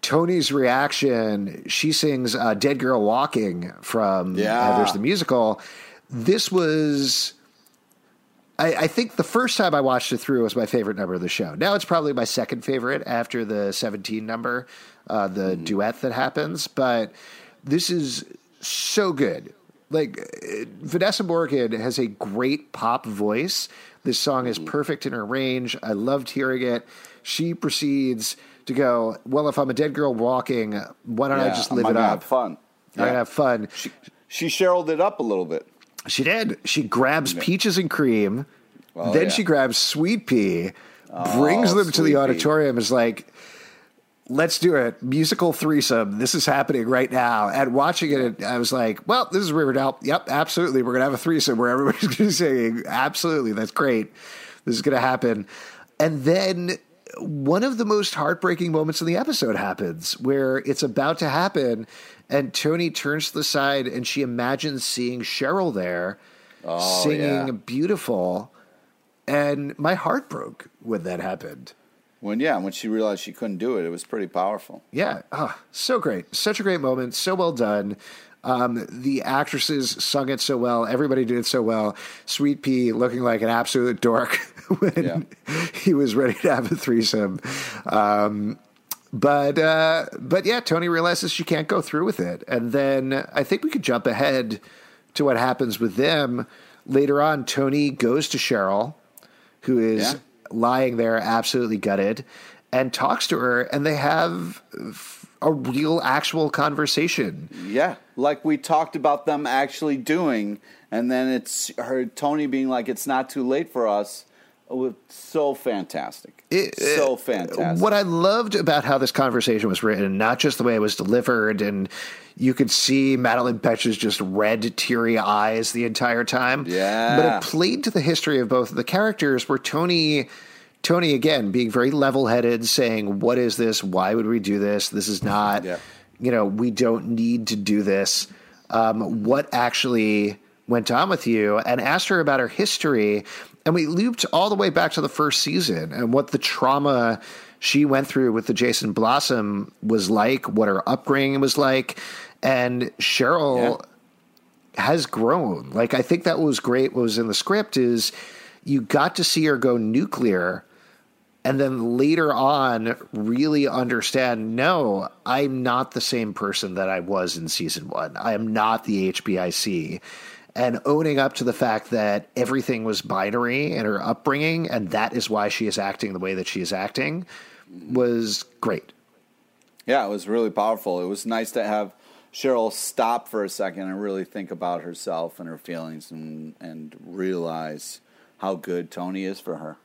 Toni's reaction, she sings uh, Dead Girl Walking from Yeah. Heathers the Musical. This was I, I think the first time I watched it through was my favorite number of the show. Now it's probably my second favorite after the 17 number, uh, the duet that happens. But this is so good. Like uh, Vanessa Morgan has a great pop voice. This song is perfect in her range. I loved hearing it. She proceeds to go, Well, if I'm a dead girl walking, why don't I Yeah, just I'm live it gonna up? Have fun. I'm gonna have fun. She, she Cheryled it up a little bit. She did. She grabs peaches and cream. Oh, then yeah. she grabs sweet pea, oh, brings them to the Pea. auditorium. Is like, let's do it. Musical threesome. This is happening right now. And watching it, I was like, well, this is Riverdale. Yep, absolutely. We're gonna have a threesome where everybody's gonna be singing. Absolutely, that's great. This is gonna happen. And then one of the most heartbreaking moments in the episode happens where it's about to happen and Toni turns to the side and she imagines seeing Cheryl there oh, singing yeah. beautiful and my heart broke when that happened. When yeah, when she realized she couldn't do it, it was pretty powerful. Yeah, oh, so great. Such a great moment, so well done. Um, the actresses sung it so well. Everybody did it so well. Sweet Pea looking like an absolute dork when he was ready to have a threesome. Um, but uh, but yeah, Toni realizes she can't go through with it, and then I think we could jump ahead to what happens with them later on. Toni goes to Cheryl, who is Yeah. lying there absolutely gutted, and talks to her, and they have a real, actual conversation. Yeah, like we talked about them actually doing, and then it's her Toni being like, "It's not too late for us." So fantastic, It- so fantastic. What I loved about how this conversation was written, not just the way it was delivered, and you could see Madelaine Petsch's just red, teary eyes the entire time. Yeah. But it played to the history of both of the characters where Toni Toni again being very level headed, saying, What is this? Why would we do this? This is not Yeah. you know, we don't need to do this. Um, what actually went on with you? And asked her about her history. And we looped all the way back to the first season and what the trauma she went through with the Jason Blossom was like, what her upbringing was like. And Cheryl has grown. Like, I think that was great. What was in the script is you got to see her go nuclear and then later on really understand no i'm not the same person that i was in season one i am not the hbic and owning up to the fact that everything was binary in her upbringing and that is why she is acting the way that she is acting was great Yeah, it was really powerful. It was nice to have Cheryl stop for a second and really think about herself and her feelings and and realize how good Toni is for her.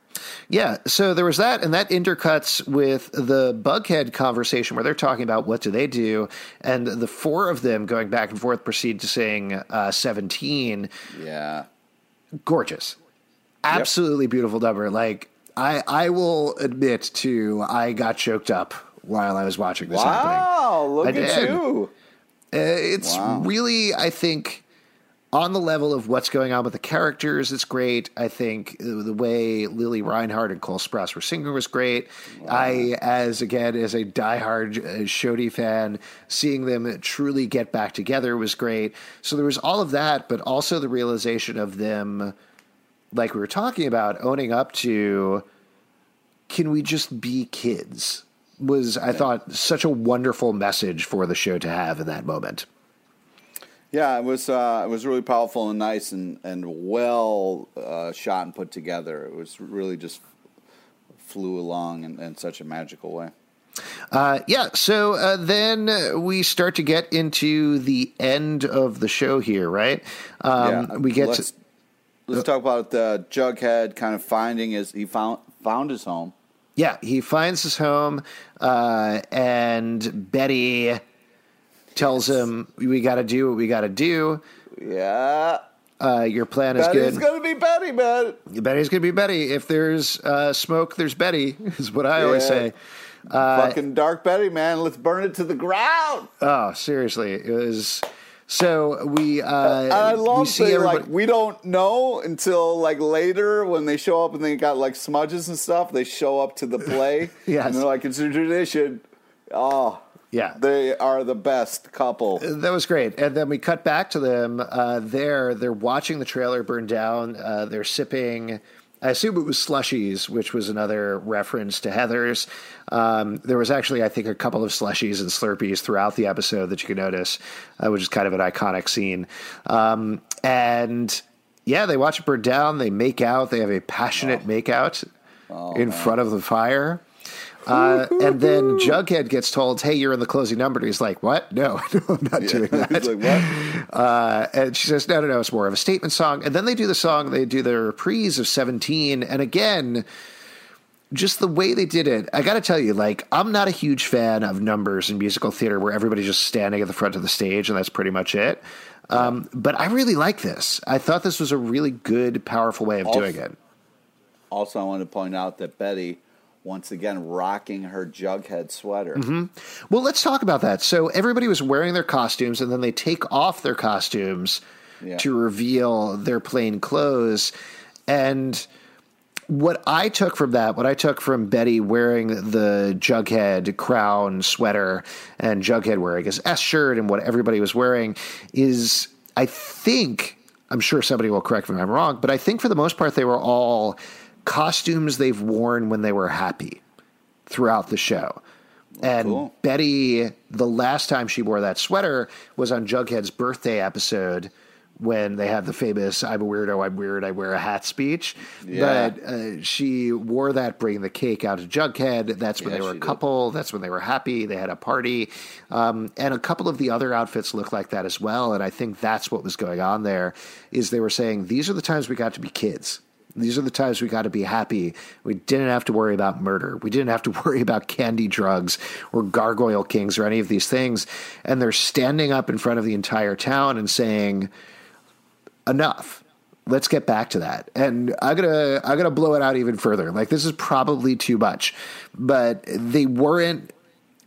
Yeah, so there was that, and that intercuts with the Bughead conversation where they're talking about what do they do, and the four of them going back and forth proceed to sing uh, 17. Yeah. Gorgeous. Absolutely yep. beautiful number. Like, I, I will admit to, I got choked up while I was watching this wow, look I at did. you. Uh, it's wow. really, I think, on the level of what's going on with the characters, it's great. I think the way Lili Reinhart and Cole Sprouse were singing was great. Wow. I, as again, as a diehard uh, Choni fan, seeing them truly get back together was great. So there was all of that, but also the realization of them, like we were talking about, owning up to can we just be kids? Was, I thought, such a wonderful message for the show to have in that moment. Yeah, it was uh, it was really powerful and nice and and well uh, shot and put together. It was really just flew along in, in such a magical way. Uh, yeah, so uh, then we start to get into the end of the show here, right? Um, yeah, we get let's, to, let's talk about the Jughead kind of finding his he found found his home. Yeah, he finds his home, uh, and Betty tells yes. him, "We got to do what we got to do." Yeah. Uh, your plan is Betty's good. going to be Betty, man. Betty's going to be Betty. If there's uh, smoke, there's Betty. Is what I yeah. always say. Uh, Fucking dark Betty, man. Let's burn it to the ground. Oh, seriously, it was. So we, uh, I love we see like we don't know until like later when they show up and they got like smudges and stuff. They show up to the play, yes. and they're like, "It's a tradition." Oh, yeah. They are the best couple. That was great. And then we cut back to them uh, there. They're watching the trailer burn down. Uh, they're sipping, I assume it was slushies, which was another reference to Heathers. Um, there was actually, I think, a couple of slushies and Slurpees throughout the episode that you can notice, uh, which is kind of an iconic scene. Um, and yeah, they watch it burn down. They make out. They have a passionate oh. makeout oh, in man. front of the fire. Uh, and then Jughead gets told, "Hey, you're in the closing number." And he's like, "What? No, no I'm not yeah. doing that." he's like, "What?" Uh, and she says, "No, no, no. It's more of a statement song." And then they do the song. They do the reprise of Seventeen, and again, just the way they did it. I got to tell you, like, I'm not a huge fan of numbers in musical theater where everybody's just standing at the front of the stage and that's pretty much it. Um, but I really like this. I thought this was a really good, powerful way of also, doing it. Also, I want to point out that Betty once again rocking her Jughead sweater. Mm-hmm. Well, let's talk about that. So everybody was wearing their costumes, and then they take off their costumes yeah. to reveal their plain clothes. And what I took from that, what I took from Betty wearing the Jughead crown sweater and Jughead wearing his S shirt and what everybody was wearing is, I think, I'm sure somebody will correct me if I'm wrong, but I think for the most part they were all costumes they've worn when they were happy throughout the show. And cool. Betty, the last time she wore that sweater was on Jughead's birthday episode when they had the famous "I'm a weirdo, I'm weird, I wear a hat" speech. Yeah. But uh, she wore that bringing the cake out to Jughead. That's when yeah, they were a couple. Did. That's when they were happy. They had a party, um, and a couple of the other outfits looked like that as well. And I think that's what was going on there. Is they were saying these are the times we got to be kids. These are the times we got to be happy. We didn't have to worry about murder. We didn't have to worry about candy drugs or gargoyle kings or any of these things. And they're standing up in front of the entire town and saying, enough. Let's get back to that. And I'm gonna I'm gonna blow it out even further. Like this is probably too much. But they weren't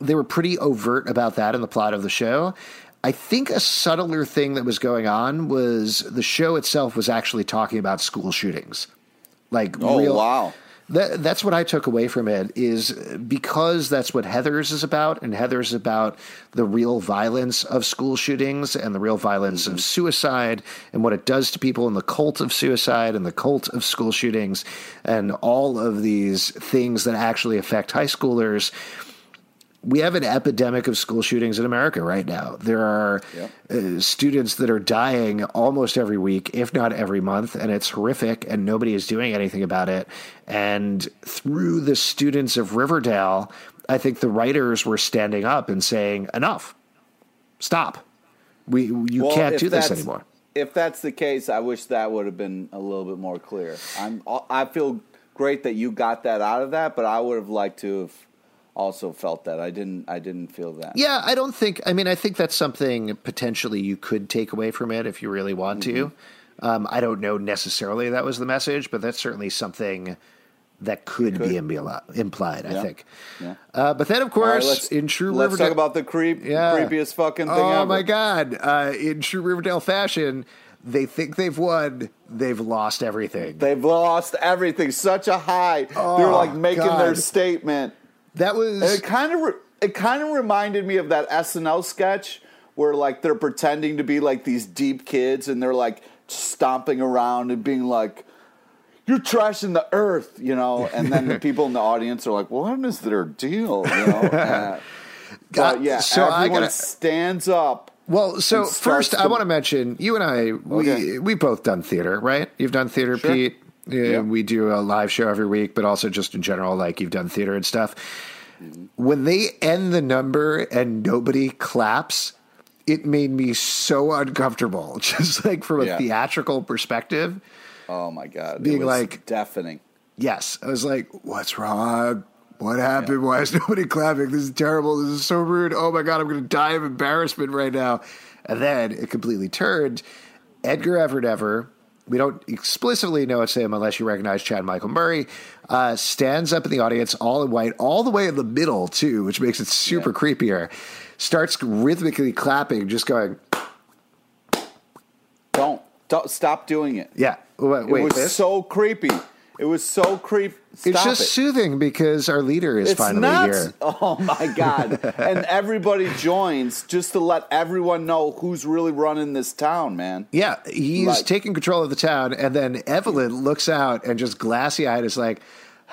they were pretty overt about that in the plot of the show. I think a subtler thing that was going on was the show itself was actually talking about school shootings. Like, oh real, wow. That, that's what I took away from it is because that's what Heathers is about, and Heather's about the real violence of school shootings and the real violence mm-hmm. of suicide and what it does to people and the cult of suicide and the cult of school shootings and all of these things that actually affect high schoolers we have an epidemic of school shootings in America right now. There are yep. uh, students that are dying almost every week, if not every month, and it's horrific, and nobody is doing anything about it. And through the students of Riverdale, I think the writers were standing up and saying, enough, stop. We you Well, can't do this anymore. If that's the case, I wish that would have been a little bit more clear. I'm I feel great that you got that out of that, but I would have liked to have also felt that. I didn't I didn't feel that. Yeah, I don't think. I mean, I think that's something potentially you could take away from it if you really want to. Mm-hmm. Um, I don't know necessarily that was the message, but that's certainly something that could, be could. impli- implied. I Yeah. think. Yeah. Uh, but then, of right, course, let's, in true let's Riverdale, talk about the creep Yeah. creepiest fucking thing oh ever. my god! Uh, in true Riverdale fashion, they think they've won. They've lost everything. They've lost everything. Such a high. They're Oh, like making their statement. That was it kind of re- it kind of reminded me of that SNL sketch where like they're pretending to be like these deep kids and they're like stomping around and being like you're trashing the earth, you know, and then the people in the audience are like, well, "What is their deal?" You know. Uh, but yeah, so I everyone gotta- stands up. Well, so first, I want to mention you and I. We Okay. we both done theater, right? You've done theater, Sure. Pete. Yeah, Yeah. We do a live show every week, but also just in general, like you've done theater and stuff. When they end the number and nobody claps, it made me so uncomfortable. Just like from a Yeah. theatrical perspective. Oh my god, Being like- deafening. Yes, I was like, "What's wrong? What happened? Why is nobody clapping? This is terrible. This is so rude. Oh my god, I'm going to die of embarrassment right now." And then it completely turned. Edgar Evernever, we don't explicitly know it's him unless you recognize Chad Michael Murray, uh, stands up in the audience, all in white, all the way in the middle too, which makes it super Yeah. creepier. Starts rhythmically clapping, just going, Don't don't stop doing it. "Yeah, wait, It was this? so creepy. It was so creep. Stop it's just it. soothing because our leader is It's finally here." Oh my god! and everybody joins just to let everyone know who's really running this town, man. Yeah, he's Like- taking control of the town, and then Evelyn looks out and just glassy eyed is like,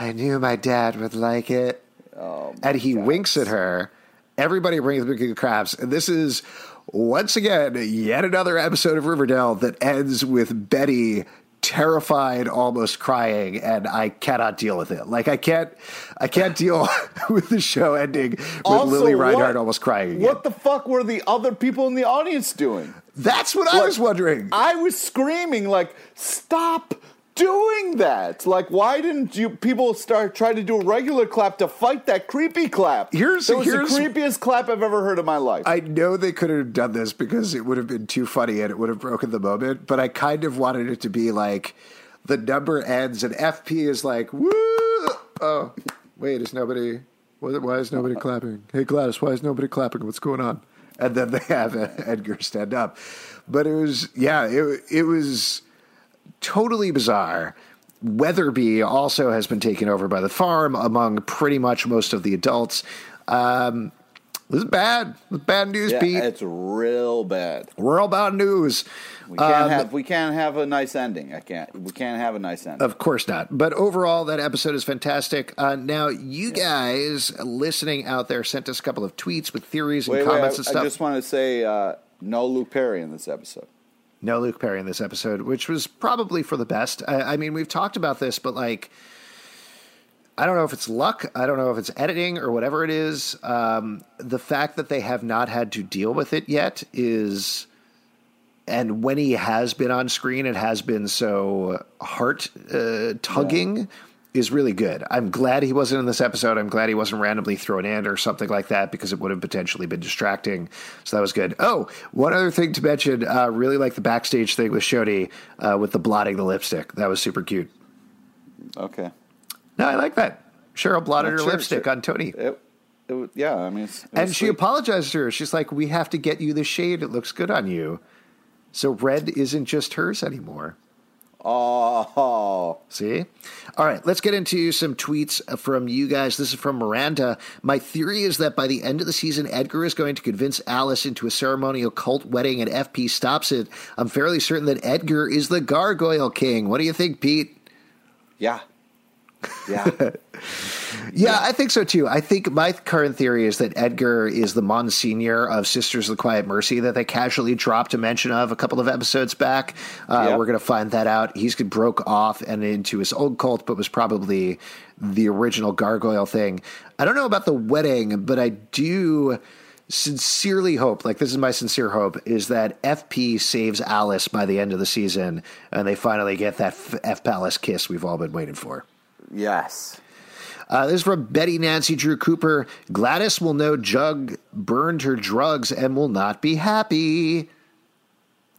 "I knew my dad would like it," Oh and he winks at her. Everybody brings the big crabs, and this is once again yet another episode of Riverdale that ends with Betty terrified, almost crying, and I cannot deal with it. Like I can't, I can't deal with the show ending with Also, Lili Reinhart what- almost crying again. What the fuck were the other people in the audience doing? That's what I was wondering. I was screaming like, "Stop doing that!" Like, why didn't you people start try to do a regular clap to fight that creepy clap? Here's- that was here's- the creepiest clap I've ever heard in my life. I know they couldn't have done this because it would have been too funny and it would have broken the moment, but I kind of wanted it to be like the number ends and FP is like, woo! Oh, wait, is nobody, why why is nobody clapping? Hey, Gladys, why is nobody clapping? What's going on? And then they have Edgar stand up. But it was, yeah, it, it was totally bizarre. Weatherbee also has been taken over by the farm among pretty much most of the adults. Um, this is bad. This is bad news, yeah, Pete. it's real bad. We're all about news. We can't Um, have we can't have a nice ending. I can't. We can't have a nice ending. Of course not. But overall, that episode is fantastic. Uh, now, you guys listening out there sent us a couple of tweets with theories and wait, wait. comments I, and stuff. I just want to say uh, no Luke Perry in this episode. No Luke Perry in this episode, which was probably for the best. I, I mean, we've talked about this, but like, I don't know if it's luck. I don't know if it's editing or whatever it is. Um, the fact that they have not had to deal with it yet is, and when he has been on screen, it has been so heart uh, tugging. Is really good. I'm glad he wasn't in this episode. I'm glad he wasn't randomly thrown in or something like that because it would have potentially been distracting. So that was good. Oh, one other thing to mention. Uh, really like the backstage thing with Choni uh, with the blotting the lipstick. That was super cute. Okay. No, I like that. Cheryl blotted her Sure, lipstick sure. on Toni. It, it, yeah, I mean, it's, it And she sweet. apologized to her. She's like, "We have to get you the shade. It looks good on you." So red isn't just hers anymore. Oh, See? All right, let's get into some tweets from you guys. This is from Miranda. My theory is that by the end of the season, Edgar is going to convince Alice into a ceremonial cult wedding and FP stops it. I'm fairly certain that Edgar is the Gargoyle King. What do you think, Pete? yeah, yeah. Yeah, I think so too. I think my current theory is that Edgar is the Monsignor of Sisters of the Quiet Mercy that they casually dropped a mention of a couple of episodes back. Uh, Yep. We're going to find that out. He's broke off and into his old cult, but was probably the original gargoyle thing. I don't know about the wedding, but I do sincerely hope, like this is my sincere hope, is that FP saves Alice by the end of the season, and they finally get that F, F Palace kiss we've all been waiting for. Yes. Uh, this is from Betty Nancy Drew Cooper. Gladys will know Jug burned her drugs and will not be happy.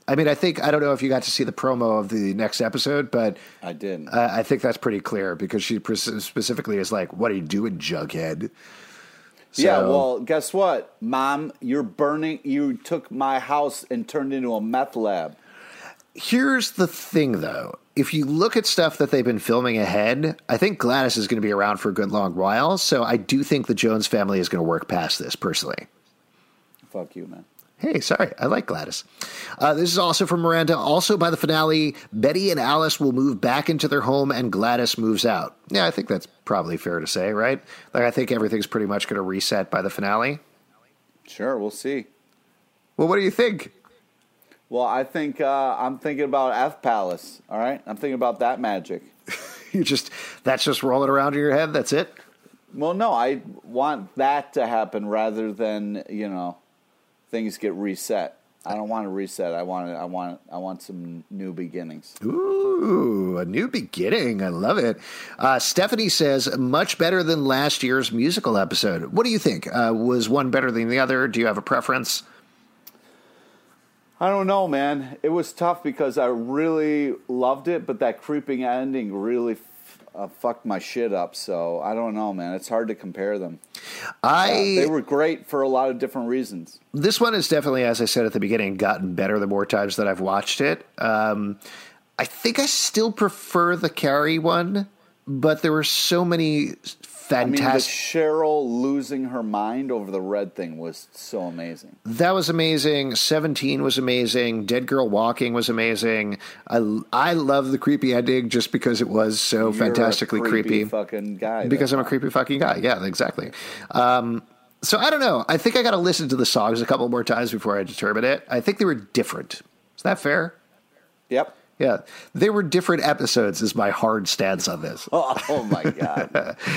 I mean, I think I don't know if you got to see the promo of the next episode, but I did. uh, I think that's pretty clear because she specifically is like, "What are you doing, Jughead?" yeah, well, guess what, Mom? You're burning. You took my house and turned into a meth lab. Here's the thing, though. If you look at stuff that they've been filming ahead, I think Gladys is going to be around for a good long while. So I do think the Jones family is going to work past this personally. Fuck you, man. Hey, sorry, I like Gladys. Uh, this is also from Miranda. Also, by the finale, Betty and Alice will move back into their home and Gladys moves out. Yeah, I think that's probably fair to say, right? Like, I think everything's pretty much going to reset by the finale. Sure, we'll see. Well, what do you think? Well, I think uh, I'm thinking about F Palace. All right, I'm thinking about that magic. You just, that's just rolling around in your head? That's it? Well, no, I want that to happen rather than you know things get reset. I don't want to reset. I want. I want. I want some new beginnings. Ooh, a new beginning. I love it. Uh, Stephanie says, much better than last year's musical episode. What do you think? Uh, was one better than the other? Do you have a preference? I don't know, man. It was tough because I really loved it, but that creeping ending really f- uh, fucked my shit up. So I don't know, man. It's hard to compare them. I They were great for a lot of different reasons. this one has definitely, as I said at the beginning, gotten better the more times that I've watched it. Um, I think I still prefer the Carrie one, but there were so many I mean, the. Cheryl losing her mind over the red thing was so amazing. that was amazing. Seventeen was amazing. Dead Girl Walking was amazing. I I love the creepy ending just because it was so You're fantastically creepy creepy. fucking guy. because I'm a creepy fucking guy. Yeah, exactly. Um, so I don't know. I think I got to listen to the songs a couple more times before I determine it. I think they were different. Is that fair? Yep. Yeah, they were different episodes. Is my hard stance on this. Oh, oh my god.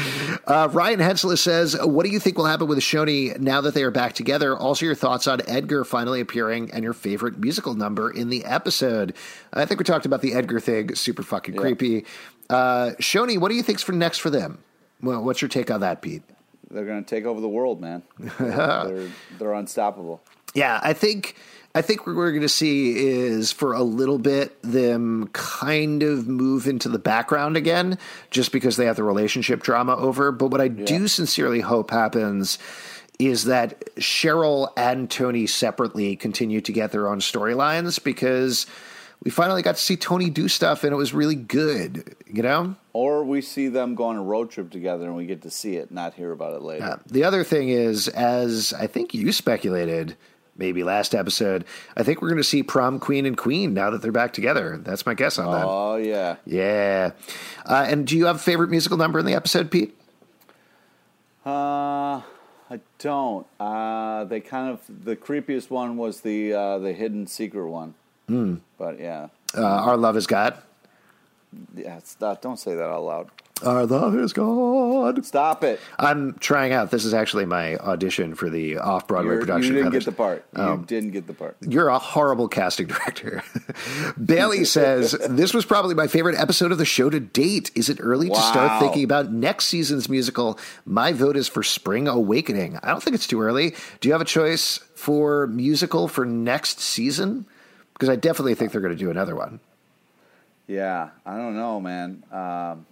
Uh, Ryan Hensler says, "What do you think will happen with Choni now that they are back together? Also, your thoughts on Edgar finally appearing and your favorite musical number in the episode. I think we talked about the Edgar thing. Super fucking Yeah. creepy. Uh, Choni, what do you think's for next for them? Well, what's your take on that, Pete? They're going to take over the world, man. they're they're unstoppable. Yeah, I think I think what we're going to see is for a little bit them kind of move into the background again, just because they have the relationship drama over. But what I do sincerely hope happens is that Cheryl and Toni separately continue to get their own storylines because we finally got to see Toni do stuff and it was really good. You know. Or we see them go on a road trip together and we get to see it, not hear about it later. Uh, the other thing is, as I think you speculated, maybe last episode, I think we're going to see prom queen and queen now that they're back together. That's my guess on that. Oh yeah. Yeah. Uh, and do you have a favorite musical number in the episode, Pete? Uh, I don't. Uh, they kind of the creepiest one was the uh, the hidden secret one. Hmm. But yeah, Uh, Our love is God. yeah. Stop! Don't say that out loud. Our love is God. Stop it. I'm trying out. This is actually my audition for the off Broadway You're, you didn't get the part. You Um, didn't get the part. You're a horrible casting director. Bailey says, This was probably my favorite episode of the show to date. Is it early to start thinking about next season's musical? My vote is for Spring Awakening. I don't think it's too early. Do you have a choice for musical for next season? Because I definitely think they're going to do another one. Yeah, I don't know, man. Um,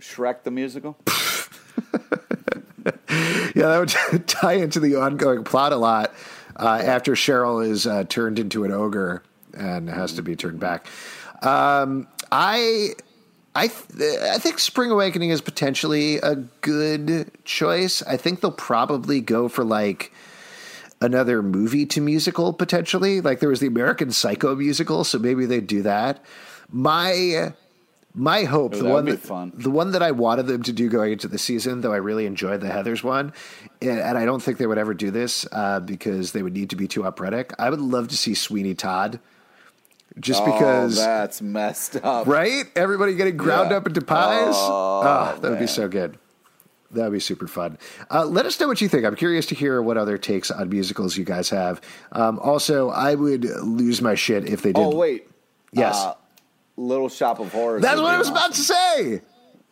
Shrek the musical. Yeah, that would tie into the ongoing plot a lot uh, after Cheryl is uh, turned into an ogre and has to be turned back. Um, I. I th- I think Spring Awakening is potentially a good choice. I think they'll probably go for like another movie to musical potentially. Like there was the American Psycho musical, so maybe they'd do that. My my hope, Oh, the one that, fun. the one that I wanted them to do going into the season, though I really enjoyed the Heathers one, and and I don't think they would ever do this uh, because they would need to be too operatic. I would love to see Sweeney Todd, just because, oh, that's messed up. right? Everybody getting ground Yeah. up into pies. Oh, Ah, that would be so good. That would be super fun. Uh, let us know what you think. I'm curious to hear what other takes on musicals you guys have. Um, also, I would lose my shit if they did. Oh wait, Yes. Uh, Little Shop of Horrors. That's what I was awesome. about to say.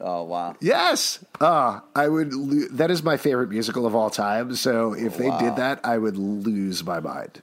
Oh wow. Yes. Uh, I would. Lo- that is my favorite musical of all time. So if they Wow. did that, I would lose my mind.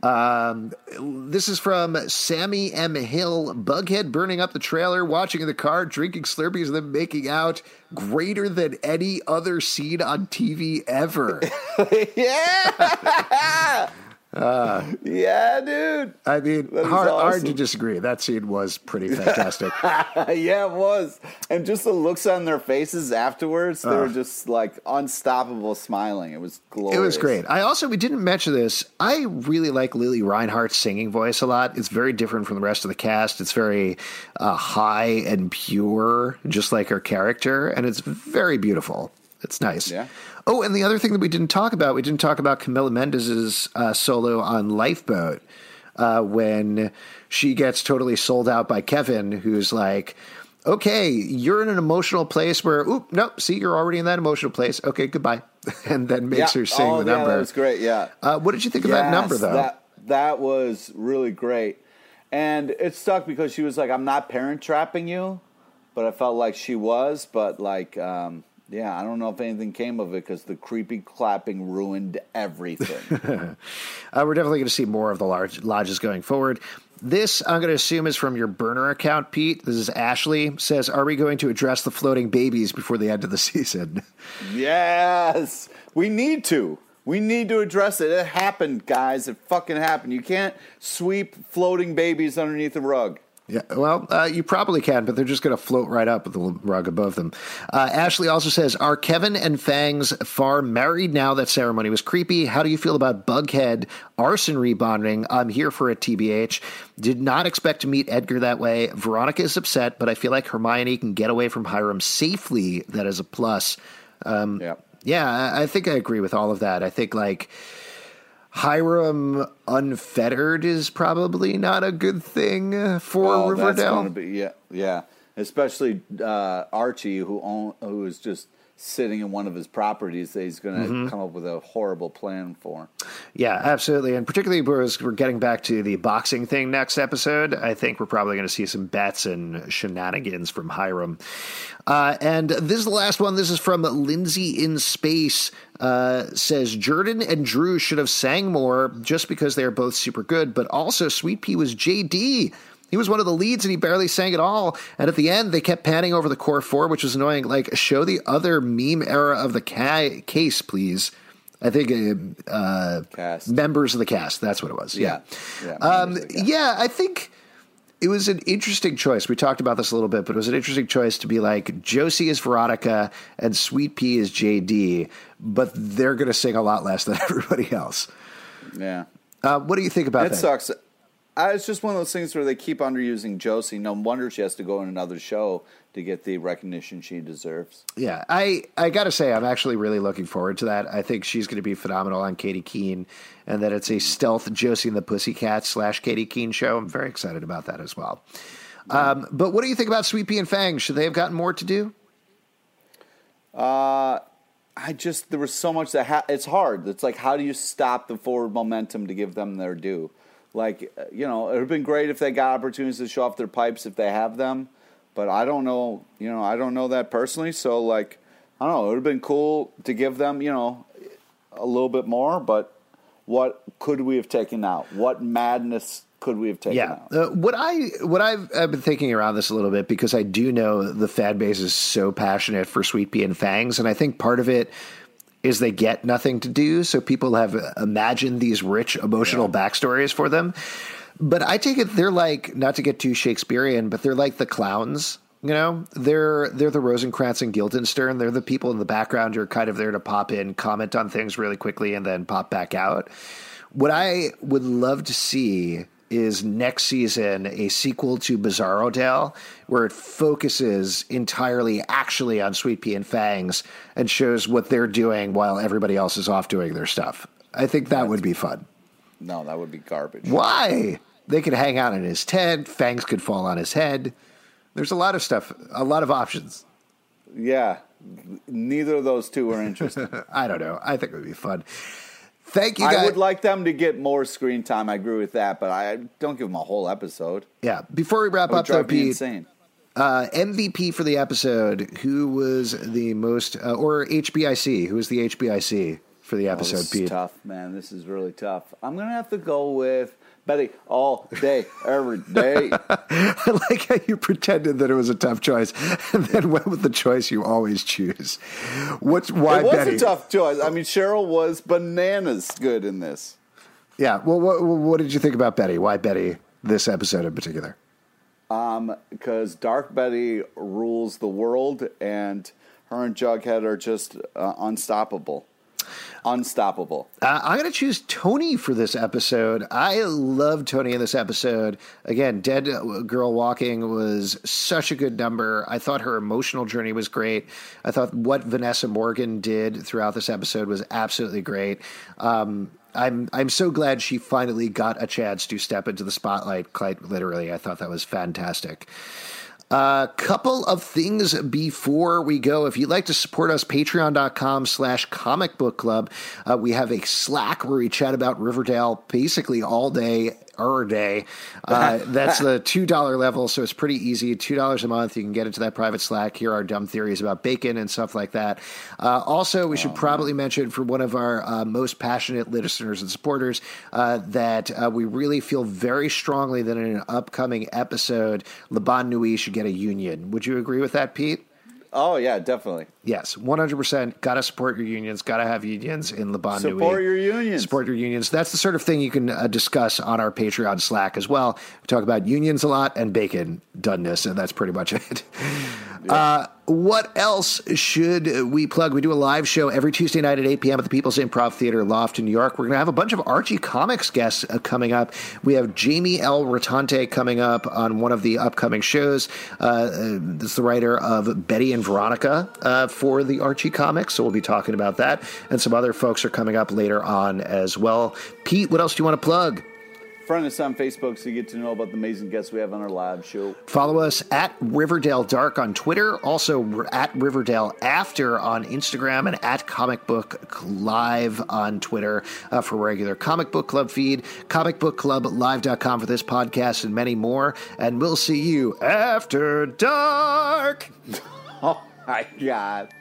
Um, this is from Sammy M. Hill. Bughead burning up the trailer, watching in the car, drinking Slurpees, and then making out. Greater than any other scene on TV ever. yeah. Uh. yeah, dude. I mean, hard, hard to disagree. That scene was pretty fantastic. yeah, it was. And just the looks on their faces afterwards, they Uh. were just like unstoppable smiling. It was glorious. It was great. I also we didn't mention this. I really like Lili Reinhart's singing voice a lot. It's very different from the rest of the cast. It's very uh, high and pure, just like her character, and it's very beautiful. It's nice. Yeah. Oh, and the other thing that we didn't talk about, we didn't talk about Camila Mendes's uh, solo on Lifeboat uh, when she gets totally sold out by Kevin, who's like, "Okay, you're in an emotional place where, oop, no, see, you're already in that emotional place. Okay, goodbye," and then makes Yeah. her sing oh, the yeah, number. that was great. Yeah. Uh, what did you think of that number, though? That that was really great, and it stuck because she was like, "I'm not parent trapping you," but I felt like she was. But like, um, yeah, I don't know if anything came of it because the creepy clapping ruined everything. Uh, we're definitely going to see more of the large lodges going forward. This, I'm going to assume, is from your burner account, Pete. This is Ashley. Says, Are we going to address the floating babies before the end of the season? yes, we need to. We need to address it. It happened, guys. It fucking happened. You can't sweep floating babies underneath the rug. Yeah, well, uh, you probably can, but they're just going to float right up with the rug above them. Uh, Ashley also says, "Are Kevin and Fangs far married now that ceremony was creepy? How do you feel about Bughead arson rebonding? I'm here for it, TBH. Did not expect to meet Edgar that way. Veronica is upset, but I feel like Hermione can get away from Hiram safely. That is a plus. Um, Yeah. Yeah, I I think I agree with all of that. I think like." Hiram unfettered is probably not a good thing for Oh, Riverdale. be yeah, yeah. Especially uh, Archie, who own, who is just sitting in one of his properties that he's going to Mm-hmm. come up with a horrible plan for. Yeah, absolutely. And particularly because we're getting back to the boxing thing next episode, I think we're probably going to see some bets and shenanigans from Hiram. Uh, and this is the last one. This is from Lindsay in Space. Uh, says Jordan and Drew should have sang more just because they are both super good, but also Sweet Pea was JD. He was one of the leads and he barely sang at all. And at the end, they kept panning over the core four, which was annoying. Like, show the other meme era of the ca- case, please. I think uh, uh, members of the cast. That's what it was. Yeah. Yeah, Um, the cast. yeah, I think it was an interesting choice. We talked about this a little bit, but it was an interesting choice to be like Josie is Veronica and Sweet Pea is JD, but they're going to sing a lot less than everybody else. Yeah, Uh, what do you think about it that? sucks. I, it's just one of those things where they keep underusing Josie. No wonder she has to go in another show to get the recognition she deserves. Yeah, I, I got to say, I'm actually really looking forward to that. I think she's going to be phenomenal on Katy Keene, and that it's a stealth Josie and the Pussycats slash Katy Keene show. I'm very excited about that as well. Um, but what do you think about Sweet Pea and Fang? Should they have gotten more to do? I just there was so much that ha- it's hard. It's like how do you stop the forward momentum to give them their due? Like uh, you know, it would have been great if they got opportunities to show off their pipes if they have them, but I don't know. You know, I don't know that personally. So like, I don't know. It would have been cool to give them you know a little bit more, but what could we have taken out? What madness could we have taken Yeah, out? uh, what I what I've, I've been thinking around this a little bit because I do know the fan base is so passionate for Sweet Pea and Fangs, and I think part of it is they get nothing to do, so people have imagined these rich emotional backstories for them. But I take it they're like not to get too Shakespearean, but they're like the clowns. You know, they're they're the Rosencrantz and Guildenstern. They're the people in the background who are kind of there to pop in, comment on things really quickly, and then pop back out. What I would love to see is next season a sequel to Bizarro Dale, where it focuses entirely actually on Sweet Pea and Fangs and shows what they're doing while everybody else is off doing their stuff. I think that would be fun. No, that would be garbage. Why? They could hang out in his tent, Fangs could fall on his head. There's a lot of stuff, a lot of options. Yeah, neither of those two are interesting. I don't know. I think it would be fun. Thank you guys. I would like them to get more screen time. I agree with that, but I don't give them a whole episode. Yeah. Before we wrap up, though, Pete, insane. uh, MVP for the episode. Who was the most, uh, or HBIC? Who was the HBIC for the Oh, episode, this Pete? is tough, man. This is really tough. I'm gonna have to go with Betty all day, every day. I like how you pretended that it was a tough choice and then went with the choice you always choose. What's why it was Betty? a tough choice. I mean, Cheryl was bananas good in this. yeah. Well, what, what did you think about Betty? Why Betty? This episode in particular. Um, because Dark Betty rules the world, and her and Jughead are just uh, unstoppable. Unstoppable. Uh, I'm going to choose Toni for this episode. I love Toni in this episode. Again, Dead Girl Walking was such a good number. I thought her emotional journey was great. I thought what Vanessa Morgan did throughout this episode was absolutely great. Um, I'm I'm so glad she finally got a chance to step into the spotlight. Quite literally, I thought that was fantastic. A couple of things before we go. If you'd like to support us, patreon.com slash comic book club. Uh, we have a Slack where we chat about Riverdale basically all day, or day. Uh, that's the $2 level, so it's pretty easy. $2 a month. You can get into that private Slack. Hear our dumb theories about bacon and stuff like that. Uh, also, we should probably mention for one of our uh, most passionate listeners and supporters uh, that uh, we really feel very strongly that in an upcoming episode, La Bonne Nuit should get a union. Would you agree with that, Pete? Oh yeah, definitely. Yes, 100%. Got to support your unions. Got to have unions in Laban. Support your unions. Support your unions. That's the sort of thing you can uh, discuss on our Patreon Slack as well. We talk about unions a lot and bacon doneness, and that's pretty much it. Uh, what else should we plug? We do a live show every Tuesday night at 8 p.m. at the People's Improv Theater, Loft, in New York. We're going to have a bunch of Archie Comics guests uh, coming up. We have Jamie L. Rotante coming up on one of the upcoming shows. Uh, uh, this is the writer of Betty and Veronica uh, for the Archie Comics, so we'll be talking about that. And some other folks are coming up later on as well. Pete, what else do you want to plug? Friend us on Facebook so you get to know about the amazing guests we have on our live show. Follow us at Riverdale Dark on Twitter, also at Riverdale After on Instagram, and at Comic Book Live on Twitter uh, for regular Comic Book Club feed, comicbookclublive.com for this podcast, and many more. And we'll see you after dark. Oh my god.